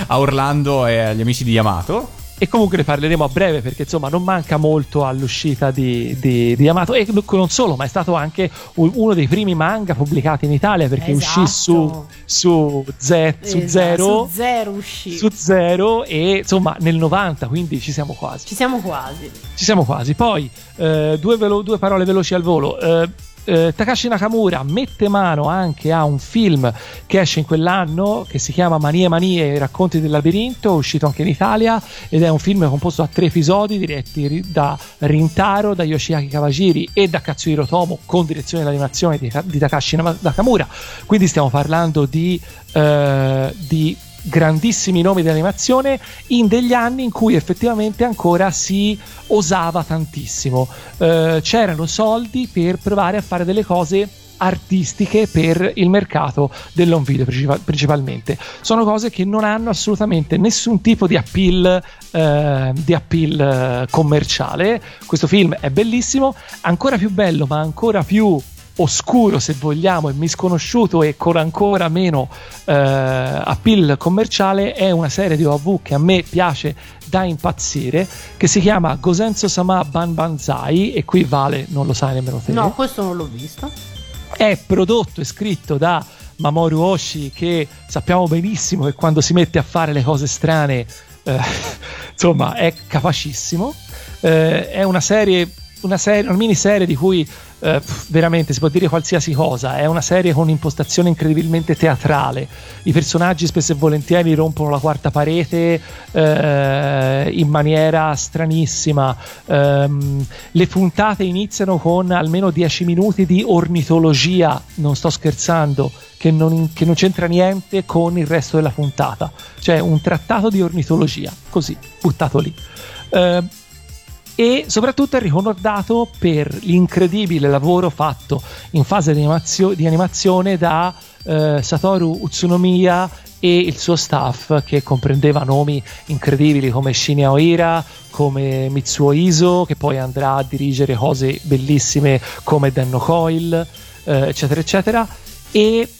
a Orlando e agli amici di Yamato. E comunque ne parleremo a breve perché insomma non manca molto all'uscita di, di, di Yamato e non solo ma è stato anche uno dei primi manga pubblicati in Italia perché Esatto. uscì su, su, Z, su Esatto, Zero Su zero uscì. su Zero e insomma nel 90 quindi ci siamo quasi Ci siamo quasi. ci siamo quasi poi eh, due, velo- due parole veloci al volo Eh, eh, Takashi Nakamura mette mano anche a un film che esce in quell'anno che si chiama Manie Manie racconti del labirinto uscito anche in Italia ed è un film composto da tre episodi diretti da Rintaro da Yoshiaki Kawajiri e da Katsuhiro Tomo con direzione dell'animazione di, di Takashi Nakamura. Quindi stiamo parlando di, eh, di grandissimi nomi dell'animazione in degli anni in cui effettivamente ancora si osava tantissimo. Eh, c'erano soldi per provare a fare delle cose artistiche per il mercato dell'home video principal- principalmente sono cose che non hanno assolutamente nessun tipo di appeal eh, di appeal eh, commerciale questo film è bellissimo ancora più bello ma ancora più oscuro se vogliamo e misconosciuto e con ancora meno eh, appeal commerciale è una serie di OV che a me piace da impazzire che si chiama Gosenzo Sama Ban Banzai e qui Vale non lo sai nemmeno te No, questo non l'ho visto. è prodotto e scritto da Mamoru Oshii che sappiamo benissimo che quando si mette a fare le cose strane eh, insomma è capacissimo Eh, è una serie una, serie, una miniserie di cui eh, veramente si può dire qualsiasi cosa. È una serie con un'impostazione incredibilmente teatrale. I personaggi spesso e volentieri rompono la quarta parete eh, in maniera stranissima. Ehm, le puntate iniziano con almeno 10 minuti di ornitologia. Non sto scherzando che non, che non c'entra niente con il resto della puntata. Cioè un trattato di ornitologia così buttato lì. Eh, e soprattutto è ricordato per l'incredibile lavoro fatto in fase di, animazio- di animazione da eh, Satoru Utsunomiya e il suo staff che comprendeva nomi incredibili come Shinya Oira, come Mitsuo Iso, che poi andrà a dirigere cose bellissime come Denno Coil, eh, eccetera, eccetera. E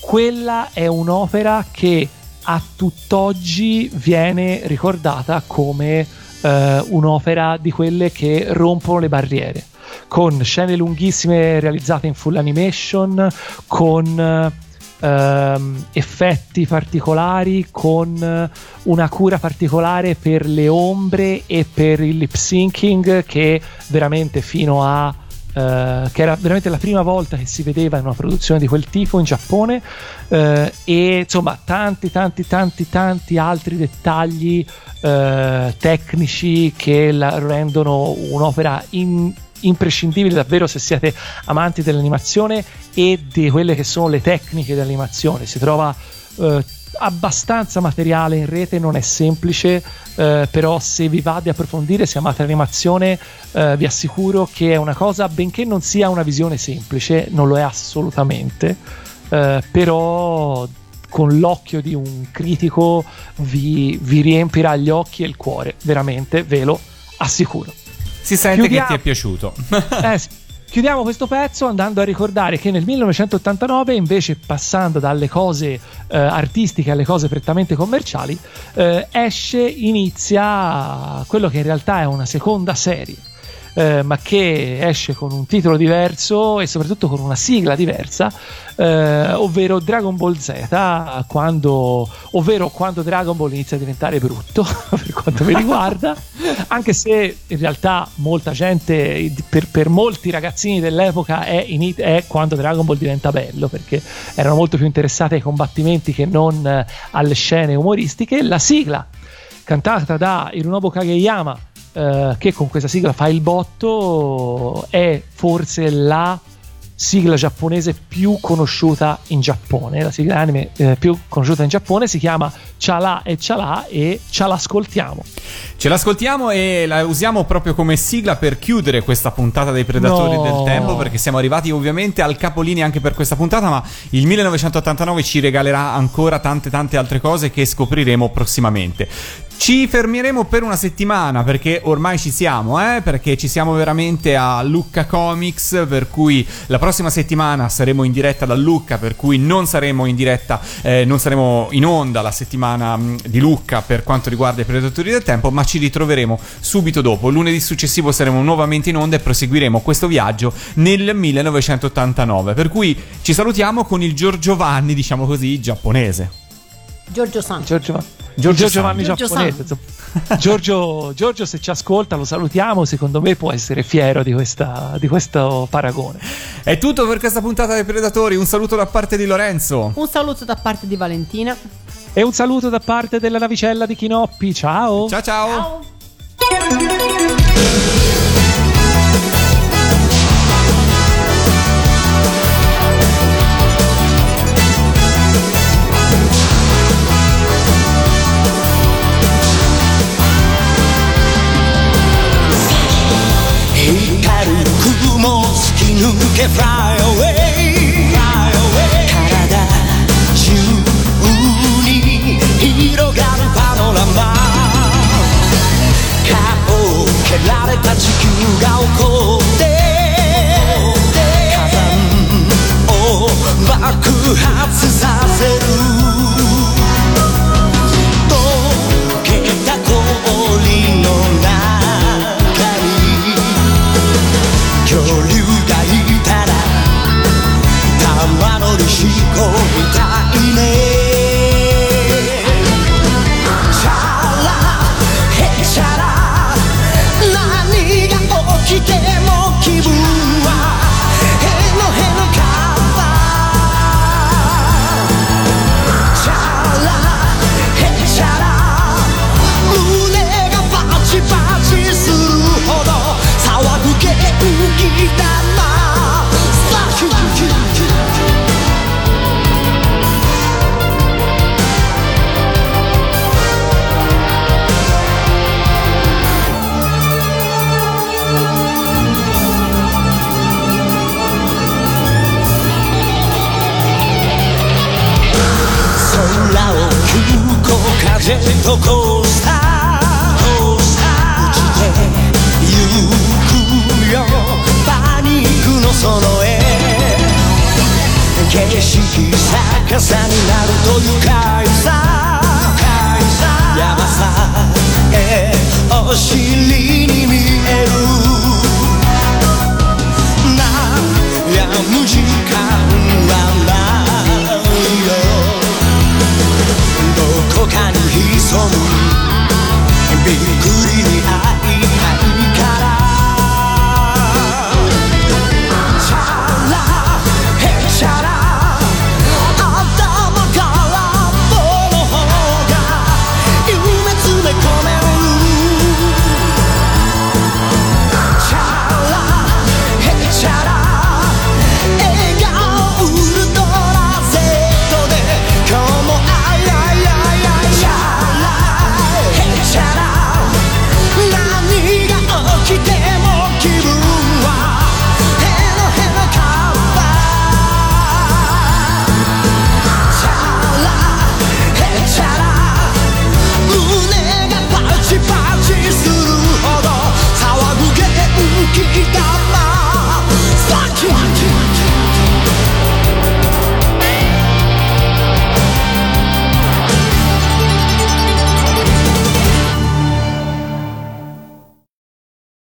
quella è un'opera che a tutt'oggi viene ricordata come eh, un'opera di quelle che rompono le barriere, con scene lunghissime realizzate in full animation, con ehm, effetti particolari, con una cura particolare per le ombre e per il lip syncing che veramente fino a eh, che era veramente la prima volta che si vedeva in una produzione di quel tipo in Giappone eh, e insomma tanti tanti tanti tanti altri dettagli eh, tecnici che la rendono un'opera in- imprescindibile davvero se siete amanti dell'animazione e di quelle che sono le tecniche dell'animazione. Si trova eh, abbastanza materiale in rete, non è semplice, eh, però se vi va di approfondire, se amate l'animazione, eh, vi assicuro che è una cosa, benché non sia una visione semplice, non lo è assolutamente, eh, però con l'occhio di un critico vi, vi riempirà gli occhi e il cuore, veramente, ve lo assicuro. Si sente Chiudiamo. che ti è piaciuto. Eh sì. Chiudiamo questo pezzo andando a ricordare che nel 1989, invece passando dalle cose eh, artistiche alle cose prettamente commerciali, eh, esce, inizia quello che in realtà è una seconda serie. Eh, ma che esce con un titolo diverso e soprattutto con una sigla diversa, eh, ovvero Dragon Ball Z, quando, ovvero quando Dragon Ball inizia a diventare brutto, per quanto mi riguarda, anche se in realtà molta gente, per, per molti ragazzini dell'epoca, è, in- è quando Dragon Ball diventa bello, perché erano molto più interessati ai combattimenti che non eh, alle scene umoristiche. La sigla cantata da Hironobu Kageyama eh, che con questa sigla fa il botto è forse la sigla giapponese più conosciuta in Giappone la sigla anime eh, più conosciuta in Giappone si chiama Chala e Chala e ce l'ascoltiamo Ce l'ascoltiamo e la usiamo proprio come sigla per chiudere questa puntata dei Predatori No. del Tempo, perché siamo arrivati ovviamente al capolinea anche per questa puntata, ma il 1989 ci regalerà ancora tante tante altre cose che scopriremo prossimamente. Ci fermeremo per una settimana perché ormai ci siamo, eh? perché ci siamo veramente a Lucca Comics, per cui la prossima settimana saremo in diretta da Lucca, per cui non saremo in diretta, eh, non saremo in onda la settimana mh, di Lucca per quanto riguarda i Predatori del Tempo, ma ci ritroveremo subito dopo. Lunedì successivo saremo nuovamente in onda e proseguiremo questo viaggio nel 1989. Per cui ci salutiamo con il Giorgio Vanni, diciamo così, giapponese. Giorgio San. Giorgio, Giorgio Giorgio San. Vanni Giorgio giapponese. Giorgio, Giorgio se ci ascolta lo salutiamo secondo me può essere fiero di, questa, di questo paragone È tutto per questa puntata dei Predatori. Un saluto da parte di Lorenzo. Un saluto da parte di Valentina. e un saluto da parte della navicella di Chinoppi ciao Ciao ciao. Ciao. け Fly away 体中に広がるパノラマ。顔を蹴られた地球が起こって。火山を爆発させる。どこ景色逆さになるという海さ。山さえお尻に見える。悩む時間はないよ。どこかに潜む